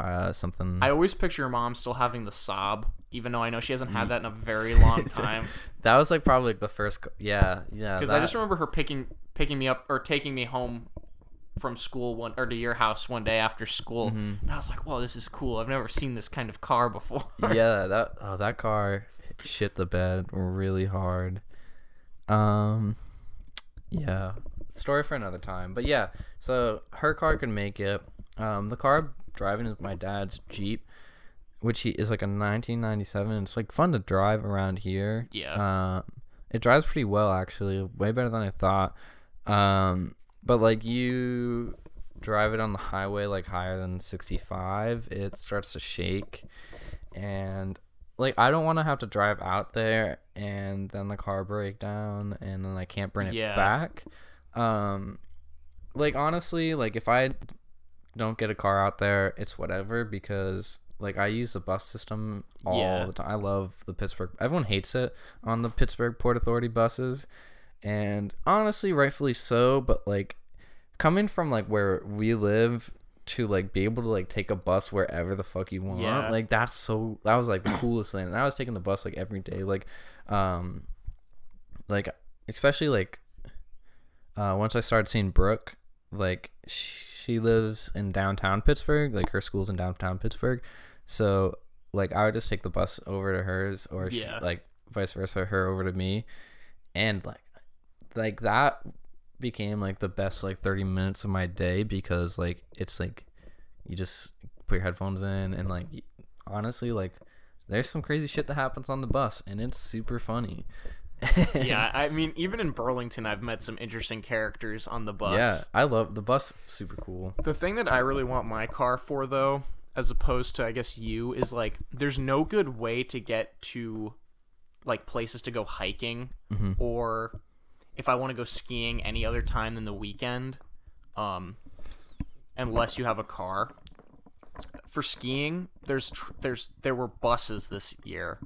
uh something I always picture your mom still having the Saab, even though I know she hasn't had that in a very <laughs> long time. that was like probably like the first yeah yeah Because I just remember her picking picking me up or taking me home from school one or to your house one day after school, and I was like, "Whoa, this is cool! I've never seen this kind of car before." <laughs> yeah, that oh that car shit the bed really hard. Um, yeah, story for another time. But yeah, so her car could make it. Um, the car I'm driving is my dad's Jeep, which he is like a 1997. It's like fun to drive around here. Yeah. Um, it drives pretty well actually, way better than I thought. Um, but like you drive it on the highway like higher than 65, it starts to shake and like I don't want to have to drive out there and then the car break down and then I can't bring it Yeah. back. Um like honestly, like if I don't get a car out there, it's whatever because like I use the bus system all Yeah. the time. I love the Pittsburgh. Everyone hates it on the Pittsburgh Port Authority buses, and honestly, rightfully so. But like coming from like where we live to like be able to like take a bus wherever the fuck you want, Yeah. like that's so that was like the coolest thing. And I was taking the bus like every day, like um, like especially like uh once I started seeing Brooke, like she lives in downtown Pittsburgh, like her school's in downtown Pittsburgh. So like I would just take the bus over to hers or she- Yeah. like vice versa her over to me and like like that became like the best like 30 minutes of my day because like it's like you just put your headphones in and like honestly like there's some crazy shit that happens on the bus and it's super funny. <laughs> yeah, I mean, even in Burlington, I've met some interesting characters on the bus. Yeah, I love the bus. Super cool. The thing that I really want my car for, though, as opposed to I guess you, is like there's no good way to get to like places to go hiking or if I want to go skiing any other time than the weekend, um, unless you have a car. For skiing, there's tr- there's there were buses this year,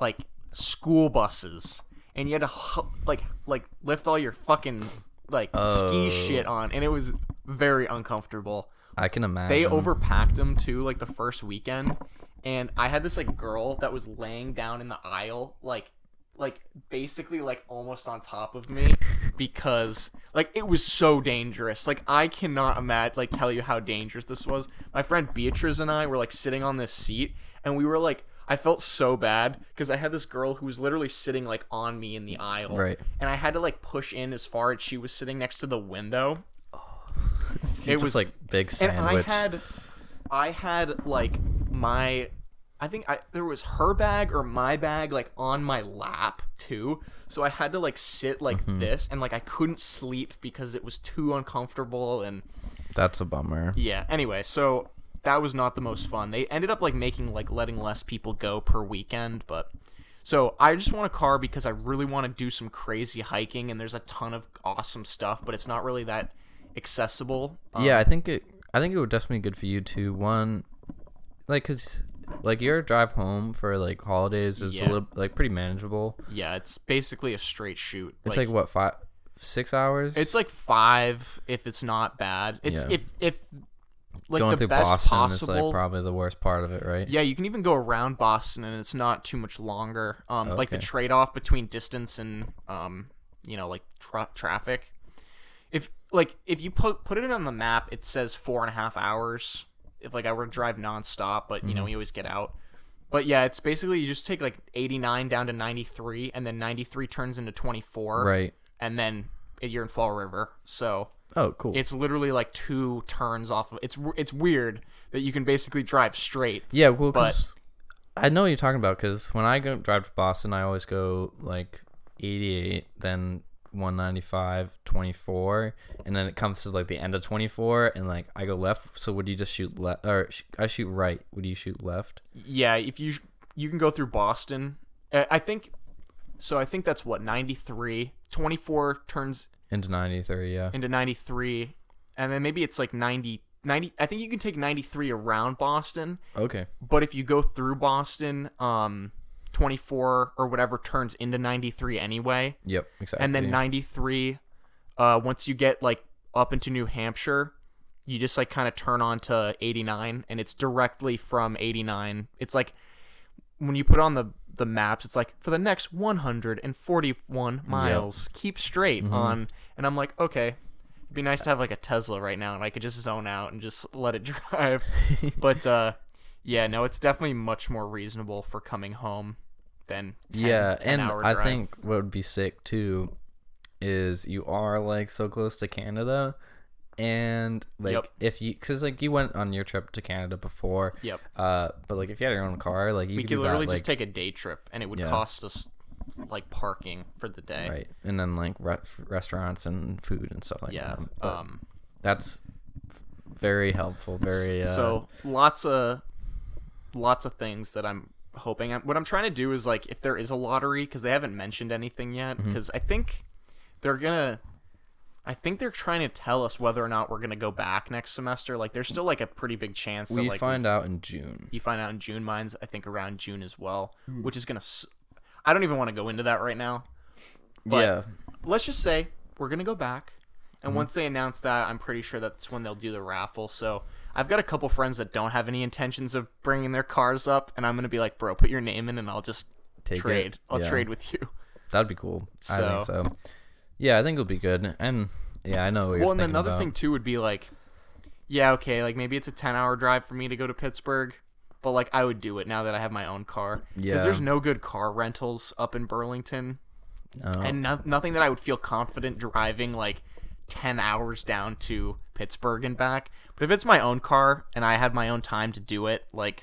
like school buses, and you had to hu- like like lift all your fucking like ski Oh. shit on, and it was very uncomfortable. I can imagine. They overpacked them too, like the first weekend, and I had this like girl that was laying down in the aisle, like like basically like almost on top of me <laughs> because like it was so dangerous. Like I cannot imagine like tell you how dangerous this was. My friend Beatrice and I were like sitting on this seat and we were like I felt so bad because I had this girl who was literally sitting like on me in the aisle. Right. And I had to like push in as far as she was sitting next to the window. <laughs> it was- like big sandwich. And. I had, I had like my, I think I there was her bag or my bag like on my lap too. So I had to like sit like Mm-hmm. this and like I couldn't sleep because it was too uncomfortable and That's a bummer. yeah. Anyway, so that was not the most fun. They ended up like making like letting less people go per weekend, but so I just want a car because I really want to do some crazy hiking and there's a ton of awesome stuff, but it's not really that accessible. Um, yeah, I think it. I think it would definitely be good for you too. One, like, cause like your drive home for like holidays is Yeah. a little like pretty manageable. Yeah, it's basically a straight shoot. It's like, what five, six hours? it's like five if it's not bad. It's Yeah. if if like going the through best Boston possible. is like probably the worst part of it, right? yeah, you can even go around Boston and it's not too much longer. Um, like the trade off between distance and um, you know, like tra- traffic. If like if you put put it on the map, it says four and a half hours. If like I were to drive nonstop, but Mm-hmm. you know we always get out. But yeah, it's basically you just take like 89 down to 93, and then 93 turns into 24, Right. and then you're in Fall River. So Oh, cool. it's literally like two turns off of it's it's weird that you can basically drive straight. yeah, well, but- I know what you're talking about because when I go drive to Boston, I always go like 88, then 195, 24, and then it comes to like the end of 24, and like I go left. So would you just shoot left or sh- I shoot right? Would you shoot left? Yeah, if you you can go through Boston. I think so I think that's what 93 24 turns Into 93, yeah. into 93 and then maybe it's like 90 90 I think you can take 93 around Boston, Okay. but if you go through Boston um 24 or whatever turns into 93 anyway. Yep, exactly. and then 93 uh once you get like up into new hampshire you just like kind of turn on to 89 and it's directly from 89 it's like when you put on the the maps it's like for the next 141 miles keep straight Mm-hmm. on and i'm like okay it'd be nice to have like a tesla right now and i could just zone out and just let it <laughs> drive but uh yeah no it's definitely much more reasonable for coming home than 10, yeah, 10 and I drive. think what would be sick too is you are like so close to Canada, and like Yep. if you because like you went on your trip to Canada before, Yep. Uh, but like if you had your own car, like you we could could literally that, just like, take a day trip and it would Yeah. cost us like parking for the day right, and then like re- restaurants and food and stuff like yeah that. But um that's very helpful. Very uh, so lots of lots of things that i'm hoping what i'm trying to do is like if there is a lottery because they haven't mentioned anything yet Mm-hmm. because i think they're gonna i think they're trying to tell us whether or not we're gonna go back next semester like there's still like a pretty big chance that we like find out in June. you find out in june mine's i think around june as well Hmm. which is gonna I don't even want to go into that right now but- yeah, let's just say we're gonna go back and Mm-hmm. once they announce that i'm pretty sure that's when they'll do the raffle so i've got a couple friends that don't have any intentions of bringing their cars up and i'm gonna be like bro put your name in and i'll just Take it. trade i'll Yeah. trade with you that'd be cool. I think So- so. Yeah, I think it'll be good. And yeah, I know. What you're well and another about. thing too would be like yeah okay like maybe it's a 10 hour drive for me to go to pittsburgh but like i would do it now that i have my own car because there's no good car rentals up in burlington Oh, and no- nothing that I would feel confident driving like 10 hours down to Pittsburgh and back. But if it's my own car and I have my own time to do it, like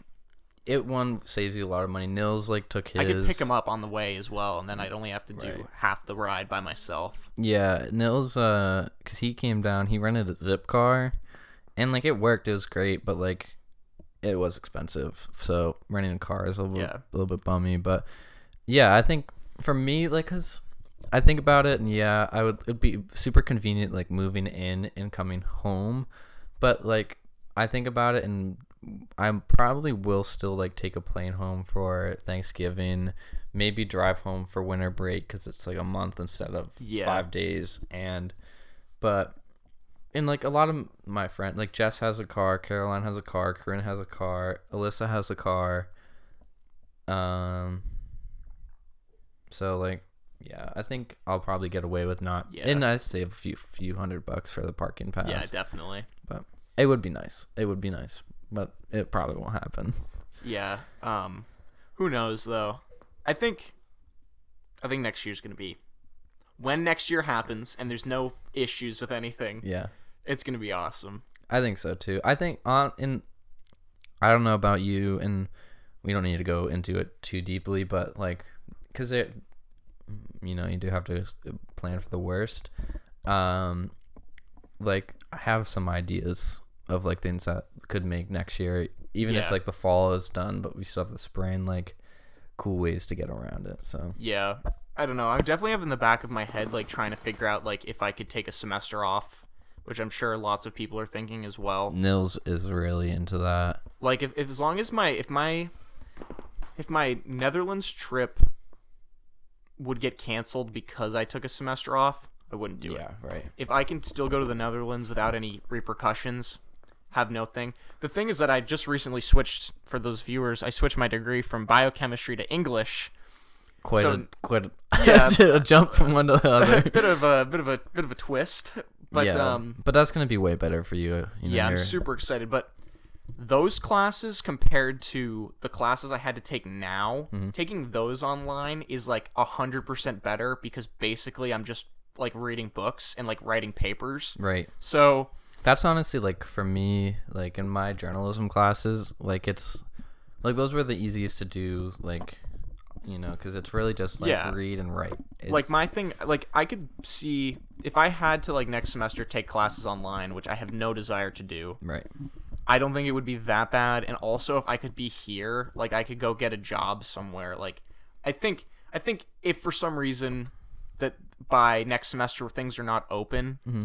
it one saves you a lot of money. Nils like took his. I could pick him up on the way as well, and then I'd only have to do Right. half the ride by myself. Yeah, Nils, uh, cause he came down, he rented a Zipcar, and like it worked, it was great, but like it was expensive. So renting a car is a little, Yeah. a little bit bummy, but yeah, I think for me, like, cause I think about it, and yeah, I would it'd be super convenient, like moving in and coming home, but like I think about it, and I probably will still like take a plane home for Thanksgiving, maybe drive home for winter break because it's like a month instead of Yeah. five days, and but. And like a lot of my friends, like Jess has a car, Caroline has a car, Corinne has a car, Alyssa has a car. Um, so like, yeah, I think I'll probably get away with not. Yeah. And I save a few few hundred bucks for the parking pass. Yeah, definitely. but it would be nice. It would be nice, but it probably won't happen. Yeah. Um, who knows though? I think, I think next year's gonna be when next year happens and there's no issues with anything. Yeah, It's gonna be awesome. I think so too. I think on in, I don't know about you, and we don't need to go into it too deeply, but like, cause it, you know, you do have to plan for the worst. Um, like I have some ideas of like things that could make next year, even if like the fall is done, but we still have the spring, like cool ways to get around it. So Yeah. I don't know. I'm definitely have in the back of my head like trying to figure out like if I could take a semester off, which I'm sure lots of people are thinking as well. Nils is really into that. Like if, if as long as my if my if my Netherlands trip would get canceled because I took a semester off, I wouldn't do it. yeah, right. If I can still go to the Netherlands without any repercussions, have no thing. The thing is that I just recently switched for those viewers, I switched my degree from biochemistry to English. Quite So- a quite a, <laughs> Yeah. <laughs> a jump from one to the other. <laughs> bit of a bit of a bit of a twist. But yeah, um but that's gonna be way better for you. you know, yeah, I'm super excited. But those classes compared to the classes I had to take now, Mm-hmm. taking those online is like a hundred percent better because basically I'm just like reading books and like writing papers. right. So That's honestly like for me, like in my journalism classes, like it's like those were the easiest to do. Like you know, because it's really just like Yeah. read and write. like my thing like I could see if I had to like next semester take classes online, which I have no desire to do. right. I don't think it would be that bad. And also, if I could be here, like I could go get a job somewhere. Like, I think, I think if for some reason that by next semester things are not open, Mm-hmm.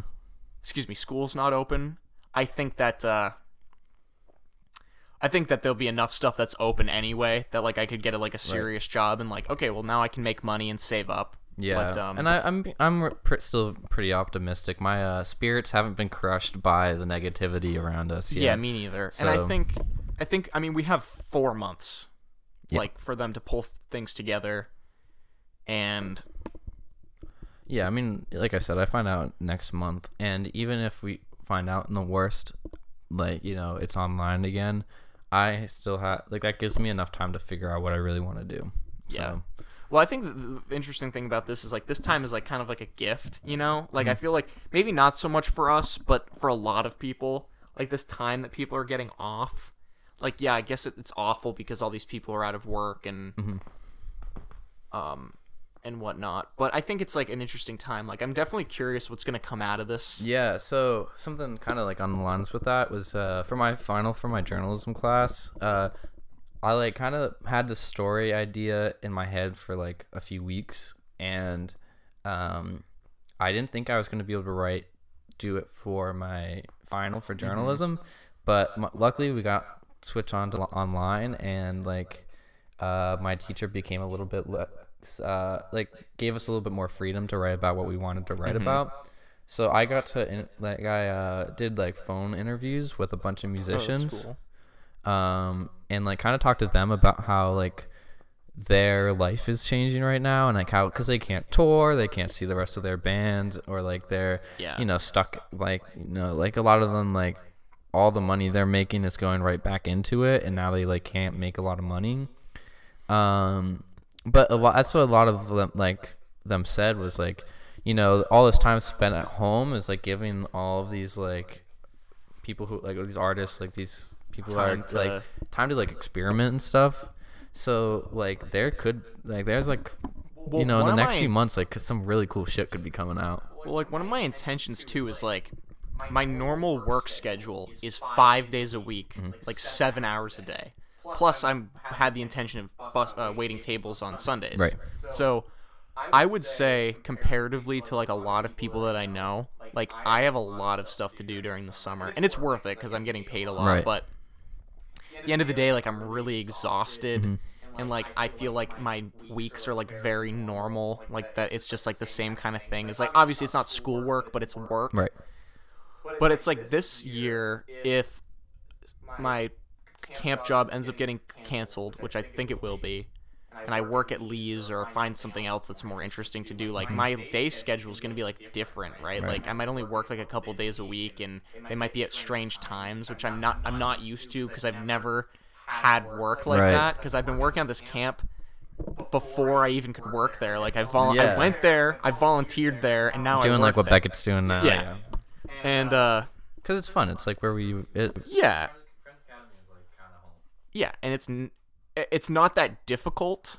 excuse me, school's not open, I think that, uh, I think that there'll be enough stuff that's open anyway that like I could get a, like a serious job and like okay, well now I can make money and save up. Yeah, but, um, and I, I'm I'm pr- still pretty optimistic. My uh, spirits haven't been crushed by the negativity around us yet. Yeah, me neither. and I think I think I mean we have four months, Yeah. like for them to pull things together, and Yeah, I mean, like I said, I find out next month, and even if we find out in the worst, like you know, it's online again, I still have like that gives me enough time to figure out what I really want to do. So, Yeah. Well, I think the, interesting thing about this is like this time is like kind of like a gift, you know. Like I feel like maybe not so much for us, but for a lot of people, like this time that people are getting off. Like yeah, I guess it, it's awful because all these people are out of work and um and whatnot. But I think it's like an interesting time. Like I'm definitely curious what's gonna come out of this. Yeah, so something kind of like on the lines with that was uh, for my final for my journalism class. Uh, I like kind of had the story idea in my head for like a few weeks, and um, I didn't think I was going to be able to write do it for my final for journalism, but m- luckily we got switched on to online, and like uh, my teacher became a little bit le- uh, like gave us a little bit more freedom to write about what we wanted to write about. So I got to in- like I uh, did like phone interviews with a bunch of Oh, musicians, cool. Um, and like kind of talk to them about how like their life is changing right now, and like how because they can't tour, they can't see the rest of their band, or like they're Yeah. you know stuck like you know like a lot of them like all the money they're making is going right back into it, and now they like can't make a lot of money. Um, but a lot that's what a lot of them like them said was like, you know, all this time spent at home is like giving all of these like people who like these artists like these people Time are to- like time to like experiment and stuff. So like there could like there's like Well, you know in the next my- few months like 'cause some really cool shit could be coming out. Well, like one of my intentions too is like my normal work schedule is five days a week, Mm-hmm. like seven hours a day. Plus, I'm had the intention of bus, uh, waiting tables on Sundays. Right. So, I would say comparatively to like a lot of people that I know, like I have a lot of stuff to do during the summer, and it's worth it because I'm getting paid a lot. Right. But the end of the day, like I'm really exhausted. Mm-hmm. And like I feel like my weeks are like very normal, like that. It's just like the same kind of thing. It's like obviously it's not schoolwork, but it's work. Right. But it's like this year, if my camp job ends up getting canceled, which I think it will be, and I work at Lee's or find something else that's more interesting to do, like my day schedule is going to be like different, right? Right. Like I might only work like a couple days a week, and they might be at strange times, which I'm not I'm not used to because I've never had work like Right. that because I've been working on this camp before I even could work there. Like I vol- Yeah. I went there, I volunteered there, and now I'm Doing like what there. Beckett's doing now. Yeah. and uh Because it's fun. It's like where we. It, yeah yeah and it's it's not that difficult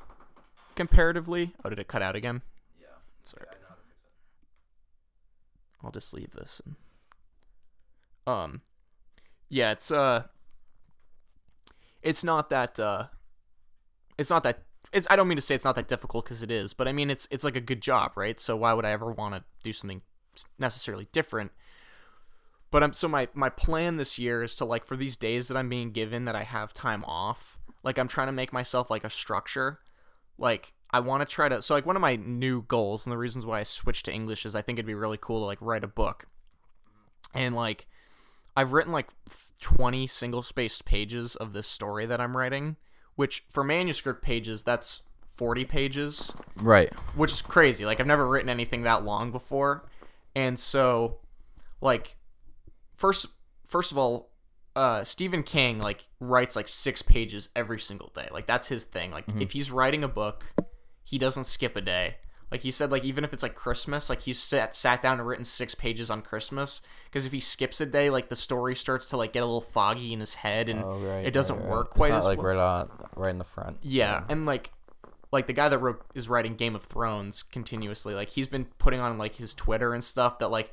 comparatively. Oh did it cut out again? Yeah. Sorry. I'll just leave this and um yeah it's uh it's not that uh it's not that it's i don't mean to say it's not that difficult because it is but i mean it's it's like a good job right? So why would i ever want to do something necessarily different? But I'm so my my plan this year is to like for these days that I'm being given that I have time off, like I'm trying to make myself like a structure. Like I want to try to so like one of my new goals and the reasons why I switched to English is I think it'd be really cool to like write a book. And like I've written like 20 single spaced pages of this story that I'm writing, which for manuscript pages that's 40 pages right. which is crazy. Like I've never written anything that long before, and so like first first of all, uh, Stephen King like writes like six pages every single day. Like that's his thing. Like if he's writing a book, he doesn't skip a day. Like he said, like even if it's like Christmas, like he's sat sat down and written six pages on Christmas. Because if he skips a day, like the story starts to like get a little foggy in his head, and Oh, right. it doesn't right, right. work quite it's not as like well. right on, right in the front. Yeah, and like like the guy that wrote is writing Game of Thrones continuously. Like he's been putting on like his Twitter and stuff that like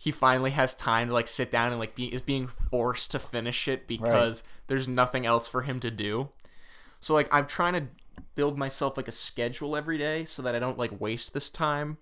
he finally has time to like sit down and like be is being forced to finish it because there's nothing else for him to do. So like I'm trying to build myself like a schedule every day so that I don't like waste this time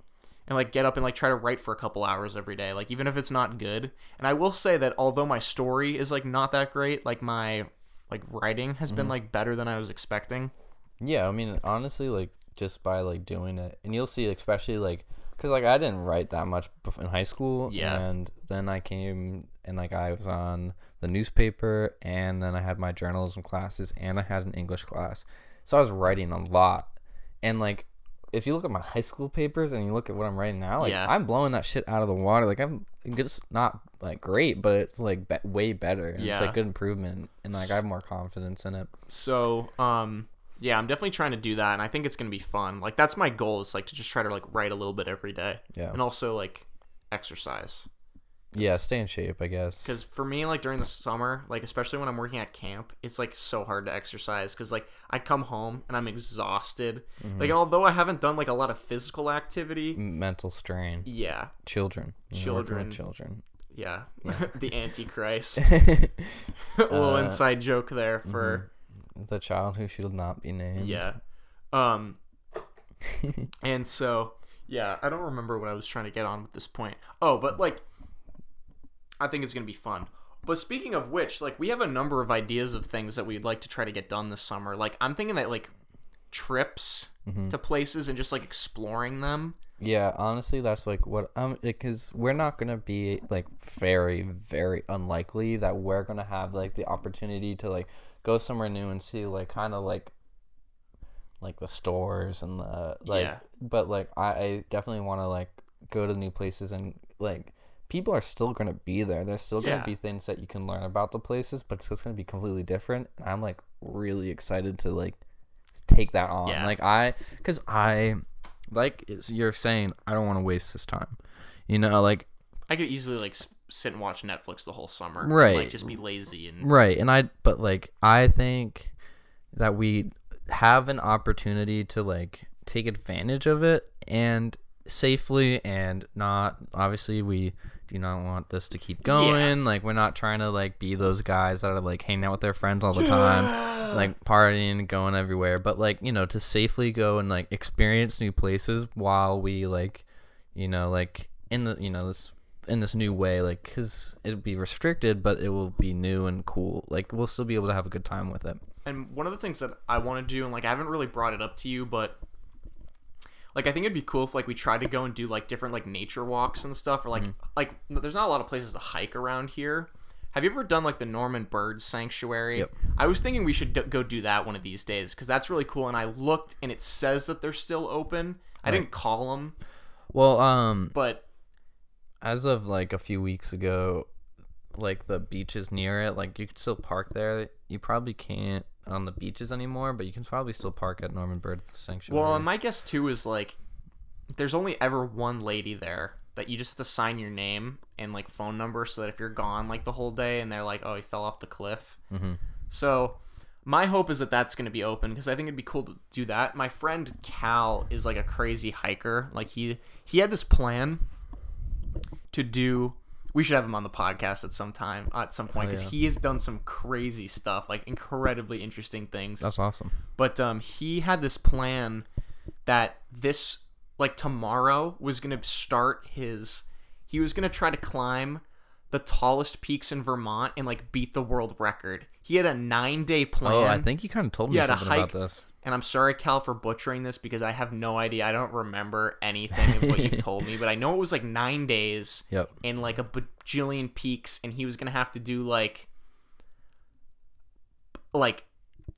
and like get up and like try to write for a couple hours every day like even if it's not good. And I will say that although my story is like not that great, like my like writing has been mm-hmm. like better than I was expecting. Yeah, I mean, honestly, like just by like doing it, and you'll see, especially like, cause like I didn't write that much in high school, Yeah. and then I came and like I was on the newspaper, and then I had my journalism classes, and I had an English class, so I was writing a lot, and like. If you look at my high school papers and you look at what I'm writing now, like Yeah. I'm blowing that shit out of the water. Like I'm just not like great, but it's like be- way better. And It's like good improvement, and like I have more confidence in it. So, um, yeah, I'm definitely trying to do that, and I think it's gonna be fun. Like that's my goal is like to just try to like write a little bit every day, Yeah. and also like exercise. Yeah, stay in shape, I guess. Because for me, like during the summer, like especially when I'm working at camp, it's like so hard to exercise. Because like I come home and I'm exhausted. Mm-hmm. Like although I haven't done like a lot of physical activity, mental strain. yeah, Children. You're working with Children. Children. yeah, <laughs> the Antichrist. <laughs> <laughs> a little Uh, inside joke there for. The child who should not be named. Yeah. Um <laughs> and so yeah, I don't remember what I was trying to get on with this point. Oh, but like I think it's going to be fun. But speaking of which, like we have a number of ideas of things that we'd like to try to get done this summer. Like I'm thinking that like trips to places and just like exploring them. Yeah, honestly, that's like what um because we're not gonna be like very very unlikely that we're gonna have like the opportunity to like go somewhere new and see like kind of like like the stores and the like Yeah. but like I, I definitely want to like go to new places and like people are still gonna be there there's still gonna Yeah. be things that you can learn about the places but it's just gonna be completely different and i'm like really excited to like take that on Yeah. like i because i like you're saying, I don't want to waste this time. You know, like I could easily like sit and watch Netflix the whole summer. Right. like just be lazy and Right, and I but like I think that we have an opportunity to like take advantage of it and safely and not obviously we do not want this to keep going. Like we're not trying to like be those guys that are like hanging out with their friends all the time, <gasps> like partying, going everywhere, but like, you know, to safely go and like experience new places while we like you know, like in the you know, this in this new way like because it'll be restricted but it will be new and cool like we'll still be able to have a good time with it And one of the things that I want to do, and like I haven't really brought it up to you, but like I think it'd be cool if like we tried to go and do like different like nature walks and stuff, or like Mm-hmm. like there's not a lot of places to hike around here. Have you ever done like the Norman Bird Sanctuary? Yep. I was thinking we should d- go do that one of these days because that's really cool. And I looked and it says that they're still open. I didn't call them, well um but as of like a few weeks ago like the beaches near it like you could still park there you probably can't on the beaches anymore but you can probably still park at norman bird sanctuary well, and my guess too is like there's only ever one lady there that you just have to sign your name and like phone number so that if you're gone like the whole day and they're like, oh, he fell off the cliff. Mhm. So my hope is that that's going to be open because I think it'd be cool to do that. My friend Cal is like a crazy hiker. Like he he had this plan to do. We should have him on the podcast at some time, at some point, Oh, because yeah. he has done some crazy stuff, like incredibly interesting things that's awesome but um, he had this plan that this like tomorrow was gonna start his he was gonna try to climb the tallest peaks in vermont and like beat the world record he had a nine day plan oh i think you kind of told me something about this. And i'm sorry cal for butchering this because i have no idea. I don't remember anything of what you've <laughs> told me but i know it was like nine days yep. and like a bajillion peaks and he was gonna have to do like like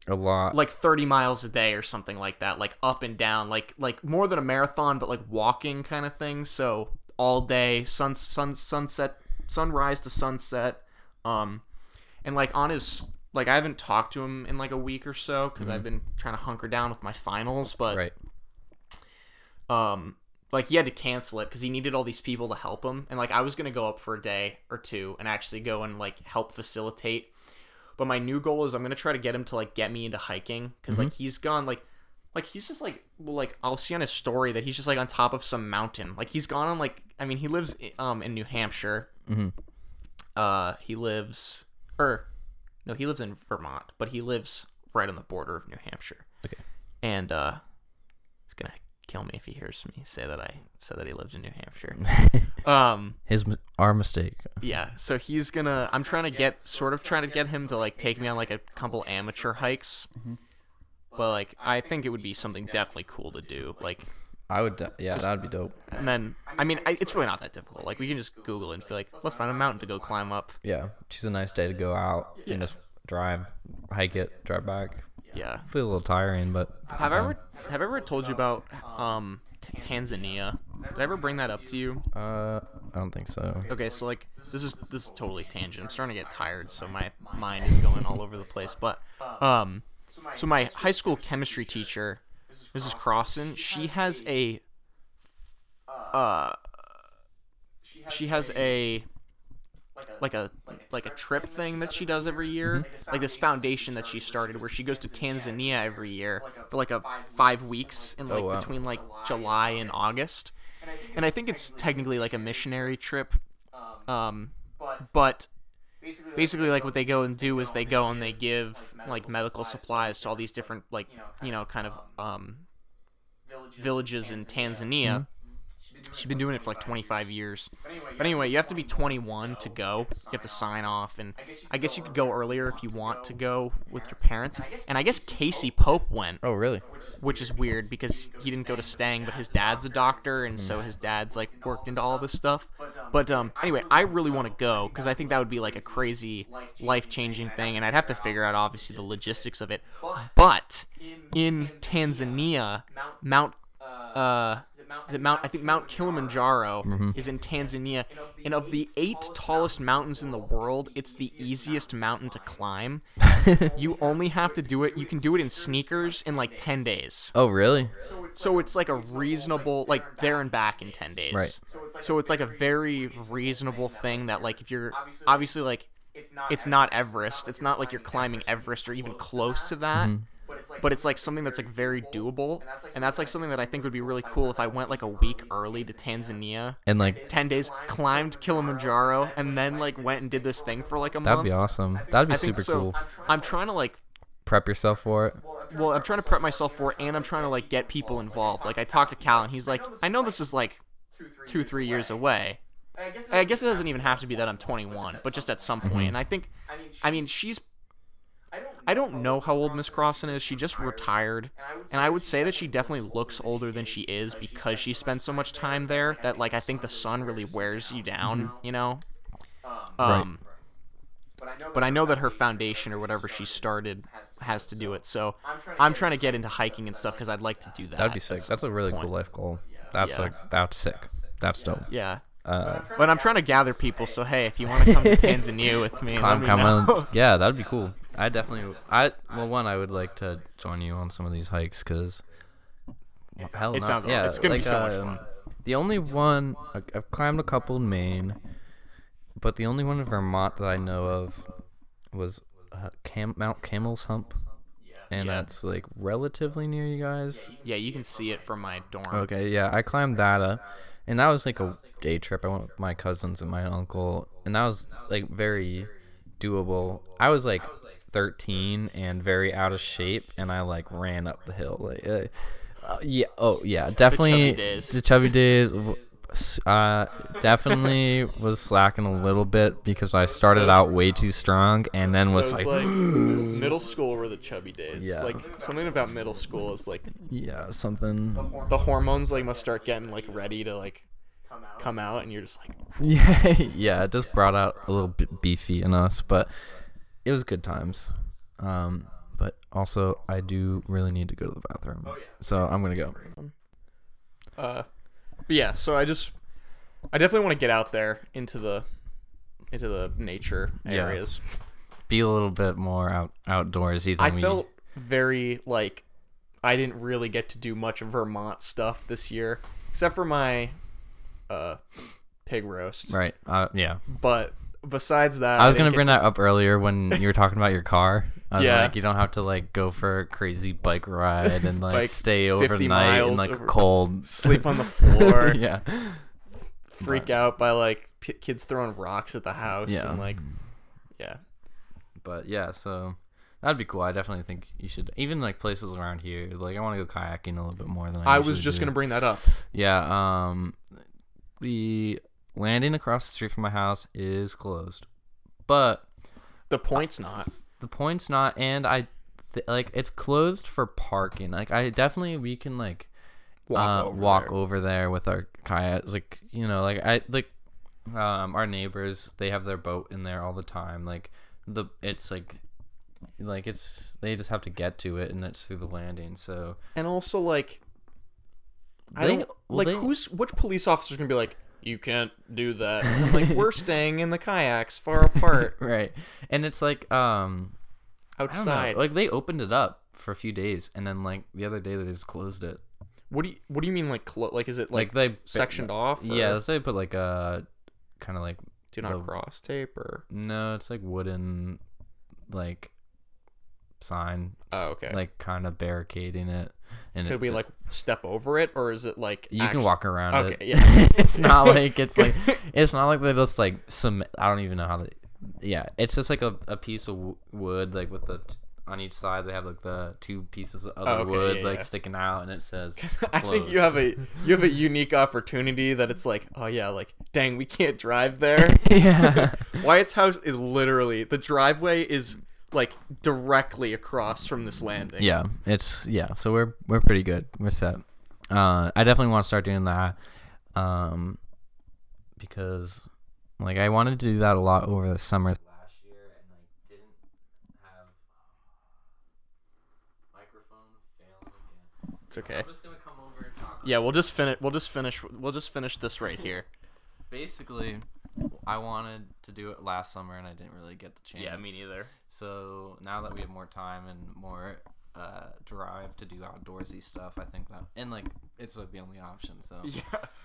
a lot. like 30 miles a day or something like that like up and down like like more than a marathon but like walking kind of thing. So all day sun sun sunset sunrise to sunset um and like on his like I haven't talked to him in like a week or so because I've been trying to hunker down with my finals but right. um like he had to cancel it because he needed all these people to help him and like i was gonna go up for a day or two and actually go and like help facilitate but my new goal is i'm gonna try to get him to like get me into hiking because like he's gone like like he's just like well like i'll see on his story that he's just like on top of some mountain like he's gone on like i mean he lives um in new hampshire. Mhm. uh he lives or no he lives in vermont but he lives right on the border of new hampshire Okay. and uh he's gonna kill me if he hears me say that I said that he lives in New Hampshire. <laughs> um, his our mistake yeah. So he's gonna. I'm trying to get, sort of trying to get him to like take me on like a couple amateur hikes. But like, I think it would be something definitely cool to do. Like, i would yeah that'd be dope and then I mean, I, it's really not that difficult. Like, we can just Google it and be like, let's find a mountain to go climb up. yeah choose a nice day to go out yeah. and just drive hike it drive back Yeah. feel a little tiring but Have I ever have I ever told you about um T- Tanzania? Did I ever bring that up to you? uh i don't think so Okay, so like this is this is totally tangent. I'm starting to get tired, so my mind is going all over the place. But um, so my high school chemistry teacher, Mrs. Crossan, she has a uh, she has a like a like a trip thing that she does every year, like this foundation that she started where she goes to Tanzania every year for like a five weeks in like wow. between like July and August, and I think it's technically like a missionary trip, um, but basically like what they go and do is they go and they give like medical supplies to all these different like you know kind of um villages in Tanzania. She's been doing it for like 25 years. But anyway, you have to be 21 to go. You have to sign off, and I guess you could go earlier if you want to go with your parents. And I guess Casey Pope went, oh really which is weird because he didn't go to Stang, but his dad's a doctor, and so his dad's like worked into all this stuff. But um, anyway, I really want to go because I think that would be like a crazy, life-changing thing, and I'd have to figure out obviously the logistics of it. But in Tanzania, Mount uh, is it Mount I think Mount Kilimanjaro Mm-hmm. is in Tanzania, and of the eight tallest mountains in the world, it's the easiest mountain to climb. you only have to do it. You can do it in <laughs> sneakers in like ten days. Oh, really? So it's like a reasonable, like there and back in ten days. Right. So it's like a very reasonable thing that like if you're obviously like it's not Everest. It's not like you're climbing Everest or even close to that. Mm-hmm. But it's like something that's like very doable, and that's like something that I think would be really cool if I went like a week early to Tanzania, And like, ten days, climbed Kilimanjaro, and then like went and did this thing for like a month. that'd be awesome. That'd be I think super so. cool. I'm trying to like Prep yourself for it. well, I'm trying to prep myself for it, and I'm trying to like get people involved. Like I talked to Cal, and he's like, I know this is like two, three years away. I guess it doesn't even have to be that I'm 21, but just at some point. Mm-hmm. And I think, I mean, she's. I don't know how old Miss Crossan is. She just retired, and I would say that she definitely looks older than she is because she spends so much time there. That like I think the sun really wears you down. You know. Um, but I know that her foundation or whatever she started has to do it. So I'm trying to get into hiking and stuff because I'd like to do that. That'd be sick. That's a really cool life goal. That's Yeah. like that's sick. That's dope. Yeah. Uh, But I'm trying to gather people. So hey, if you want to come to <laughs> Tanzania with me, climb, me climb on- yeah, that'd be cool. I definitely, I well, one, I would like to join you on some of these hikes because, hell, it no, sounds- yeah, it's gonna be like, so much um, fun. The only one I've climbed a couple in Maine, but the only one in Vermont that I know of was uh, Cam- Mount Camel's Hump, and Yeah. that's like relatively near you guys. Yeah, you can see it from my dorm. Okay, yeah, I climbed that, uh, and that was like a day trip. I went with my cousins and my uncle, and that was like very doable. I was like 13 and very out of shape, and I like ran up the hill. Like, uh, uh, yeah, oh yeah, definitely days. the chubby days. Uh, definitely was slacking a little bit because I started out way too strong, and then was was like, like <gasps> middle school were the chubby days. Yeah. Like something about middle school is like yeah, something. the hormones like must start getting like ready to like come out, and you're just like, <laughs> Yeah, yeah, it just brought out a little bit beefy in us, but it was good times. Um, but also, I do really need to go to the bathroom, Oh, yeah. so I'm gonna go. uh, but yeah. So I just, I definitely want to get out there into the, into the nature Yeah. areas. Be a little bit more out outdoorsy than I we. felt very like I didn't really get to do much Vermont stuff this year, except for my uh pig roast. right. Uh, yeah, But besides that, I was gonna bring to- that up earlier when you were talking about your car. I was Yeah. like, you don't have to like go for a crazy bike ride and like, Like, stay 50 overnight in like over- cold. sleep on the <laughs> floor, yeah. freak out by like p- kids throwing rocks at the house, Yeah. and like, yeah, But yeah, so that'd be cool. I definitely think you should. Even like places around here, like I want to go kayaking a little bit more than I. I was just do. gonna bring that up. Yeah. Um, the landing across the street from my house is closed, but The point's not. the point's not. And I th- like it's closed for parking. Like I definitely we can like Walk uh, over walk there. over there with our kayaks. Like you know, like I like um our neighbors. They have their boat in there all the time. Like the it's like like it's they just have to get to it and it's through the landing. So And also like, I They- don't well, like they- who's which police officer's gonna be like, you can't do that. Like we're <laughs> staying in the kayaks far apart <laughs> right, and it's like um I don't know. outside. Like they opened it up for a few days and then like the other day they just closed it. What do you What do you mean like clo- like is it like, Like, they sectioned off? or Yeah, so they put like a kind of like Do not the- cross tape or no, it's like wooden like sign. Oh, okay. Like kind of barricading it. And could it, we like step over it or is it like you can walk around Okay, it. yeah. <laughs> it's not like it's like <laughs> it's not like they just like some I don't even know how they. Yeah, it's just like a, a piece of wood like with the t- on each side they have like the two pieces of the Oh, okay, wood yeah, like yeah. sticking out and it says. <laughs> I think you have a you have a unique opportunity that it's like oh yeah like dang we can't drive there. yeah. Wyatt's house is literally the driveway is like directly across from this landing. Yeah, it's yeah. So we're we're pretty good. We're set. Uh, I definitely want to start doing that, um, because like I wanted to do that a lot over the summer last year, and like didn't have microphone failing. It's okay. I'm just gonna come over and talk. Yeah, we'll just finish. We'll just finish. We'll just finish this right here. Basically, I wanted to do it last summer and I didn't really get the chance. Yeah, me neither. So now that we have more time and more uh, drive to do outdoorsy stuff, I think that and like it's like the only option. So <laughs> Yeah,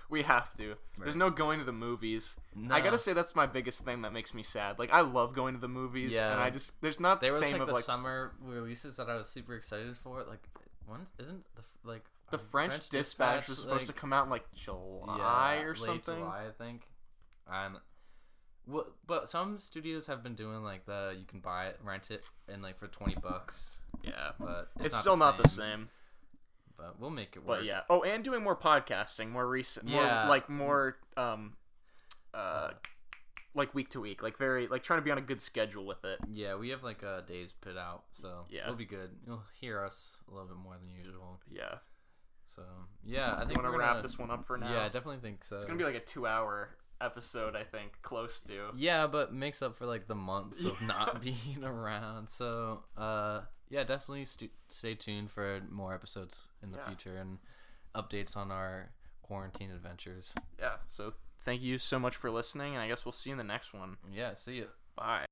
we have to. There's no going to the movies. I gotta say that's my biggest thing that makes me sad. Like I love going to the movies, Yeah. and I just there's not there the was same like of the like summer releases that I was super excited for. Like, one isn't the like the um, French, Dispatch, was supposed to come out in like July yeah, or late something. July, I think. And what? But some studios have been doing like the you can buy it, rent it, and like for twenty bucks. Yeah, But it's, not still the not the same. But we'll make it work. But yeah. Oh, and doing more podcasting, more recent, more like more um, uh, like week to week, like very like trying to be on a good schedule with it. Yeah, we have like uh, days put out, so Yeah. it'll be good. You'll hear us a little bit more than usual. Yeah. So yeah, I think we're wrap gonna- wrap this one up for now? Yeah, I definitely think so. It's gonna be like a two-hour episode, I think, close to. Yeah, but makes up for like the months of <laughs> not being around. So, uh, yeah, definitely stu- stay tuned for more episodes in the Yeah. future and updates on our quarantine adventures. Yeah. So thank you so much for listening, and I guess we'll see you in the next one. Yeah, see you. Bye.